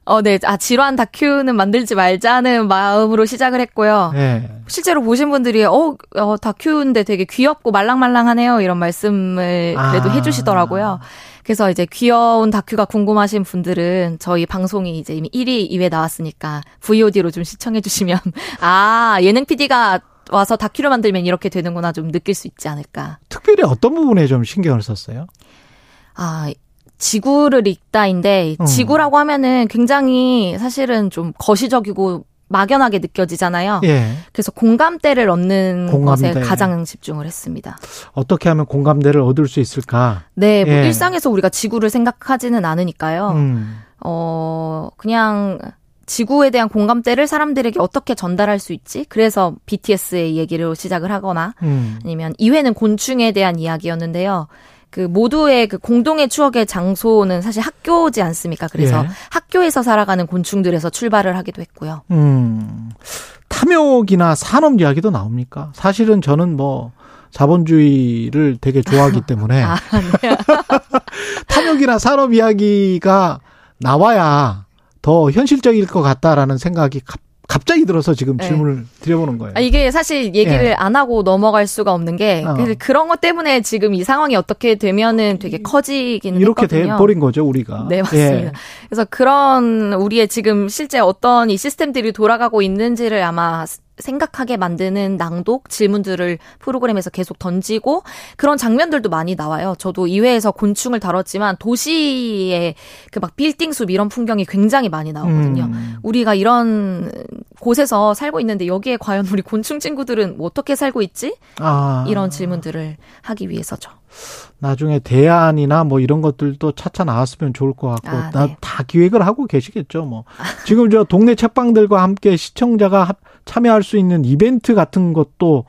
어, 네. 아, 질환 다큐는 만들지 말자는 마음으로 시작을 했고요. 네. 실제로 보신 분들이, 어, 어, 다큐인데 되게 귀엽고 말랑말랑하네요. 이런 말씀을 그래도 아. 해주시더라고요. 그래서 이제 귀여운 다큐가 궁금하신 분들은 저희 방송이 이제 이미 1위, 2회 나왔으니까 VOD로 좀 시청해주시면, 아, 예능 PD가 와서 다큐를 만들면 이렇게 되는구나 좀 느낄 수 있지 않을까. 특별히 어떤 부분에 좀 신경을 썼어요? 아, 지구를 읽다인데 음. 지구라고 하면은 굉장히 사실은 좀 거시적이고 막연하게 느껴지잖아요. 예. 그래서 공감대를 얻는 공감대. 것에 가장 집중을 했습니다. 어떻게 하면 공감대를 얻을 수 있을까? 네, 뭐 예. 일상에서 우리가 지구를 생각하지는 않으니까요. 음. 어, 그냥 지구에 대한 공감대를 사람들에게 어떻게 전달할 수 있지? 그래서 BTS의 얘기를 시작을 하거나 음. 아니면 이회는 곤충에 대한 이야기였는데요. 그 모두의 그 공동의 추억의 장소는 사실 학교지 않습니까? 그래서 예. 학교에서 살아가는 곤충들에서 출발을 하기도 했고요. 음. 탐욕이나 산업 이야기도 나옵니까? 사실은 저는 뭐 자본주의를 되게 좋아하기 때문에 아, 네. 탐욕이나 산업 이야기가 나와야 더 현실적일 것 같다라는 생각이 갑자기 들어서 지금 네. 질문을 드려보는 거예요. 아, 이게 사실 얘기를 예. 안 하고 넘어갈 수가 없는 게 어. 그런 것 때문에 지금 이 상황이 어떻게 되면은 되게 커지기는 이렇게. 돼 버린 거죠 우리가. 네 맞습니다. 예. 그래서 그런 우리의 지금 실제 어떤 이 시스템들이 돌아가고 있는지를 아마 생각하게 만드는 낭독 질문들을 프로그램에서 계속 던지고 그런 장면들도 많이 나와요. 저도 2회에서 곤충을 다뤘지만 도시의 그 막 빌딩 숲 이런 풍경이 굉장히 많이 나오거든요. 음. 우리가 이런 곳에서 살고 있는데 여기에 과연 우리 곤충 친구들은 뭐 어떻게 살고 있지? 아. 이런 질문들을 하기 위해서죠. 나중에 대안이나 뭐 이런 것들도 차차 나왔으면 좋을 것 같고 아, 네. 다 기획을 하고 계시겠죠. 뭐 지금 저 동네 책방들과 함께 시청자가 참여할 수 있는 이벤트 같은 것도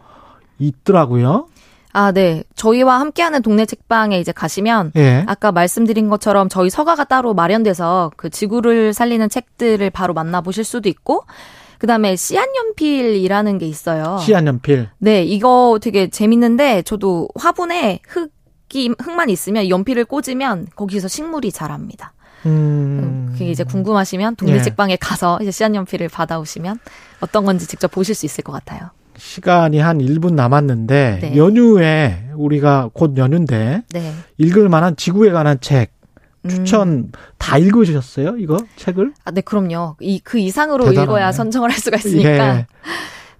있더라고요. 아, 네. 저희와 함께하는 동네 책방에 이제 가시면 예. 아까 말씀드린 것처럼 저희 서가가 따로 마련돼서 그 지구를 살리는 책들을 바로 만나보실 수도 있고 그다음에 씨앗연필이라는 게 있어요. 씨앗연필. 네, 이거 되게 재밌는데 저도 화분에 흙이 흙만 있으면 연필을 꽂으면 거기서 식물이 자랍니다. 음. 그게 이제 궁금하시면 동네 예. 책방에 가서 이제 씨앗연필을 받아오시면 어떤 건지 직접 보실 수 있을 것 같아요. 시간이 한 1분 남았는데 네. 연휴에 우리가 곧 연휴인데 네. 읽을 만한 지구에 관한 책 추천 음. 다 읽으셨어요? 이거 책을? 아, 네, 그럼요. 이 그 이상으로 대단하네. 읽어야 선정을 할 수가 있으니까. 예.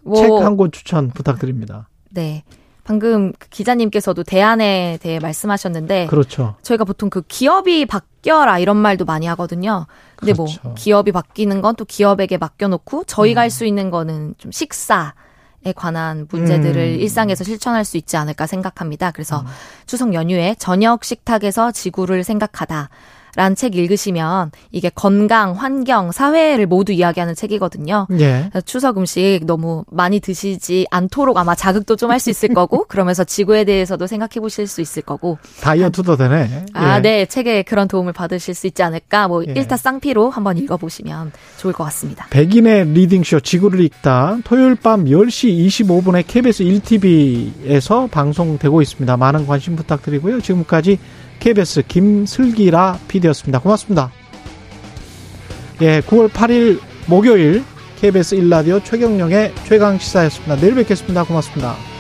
뭐, 책한 권 추천 부탁드립니다. 네. 방금 그 기자님께서도 대안에 대해 말씀하셨는데 그렇죠. 저희가 보통 그 기업이 바뀌어라 이런 말도 많이 하거든요. 근데 뭐 그렇죠. 뭐 기업이 바뀌는 건 또 기업에게 맡겨 놓고 저희가 음. 할수 있는 거는 좀 식사 에 관한 문제들을 음. 일상에서 실천할 수 있지 않을까 생각합니다. 그래서 음. 추석 연휴에 저녁 식탁에서 지구를 생각하다 라는 책 읽으시면 이게 건강, 환경, 사회를 모두 이야기하는 책이거든요. 예. 추석 음식 너무 많이 드시지 않도록 아마 자극도 좀 할 수 있을 거고 그러면서 지구에 대해서도 생각해 보실 수 있을 거고 다이어트도 되네. 아, 예. 네. 책에 그런 도움을 받으실 수 있지 않을까 뭐 예. 일타쌍피로 한번 읽어 보시면 좋을 것 같습니다. 백인의 리딩쇼 지구를 읽다 토요일 밤 10시 25분에 KBS 1TV에서 방송되고 있습니다. 많은 관심 부탁드리고요. 지금까지 KBS 김슬기라 PD였습니다. 고맙습니다. 예, 9월 8일 목요일 KBS 1라디오 최경령의 최강 시사였습니다. 내일 뵙겠습니다. 고맙습니다.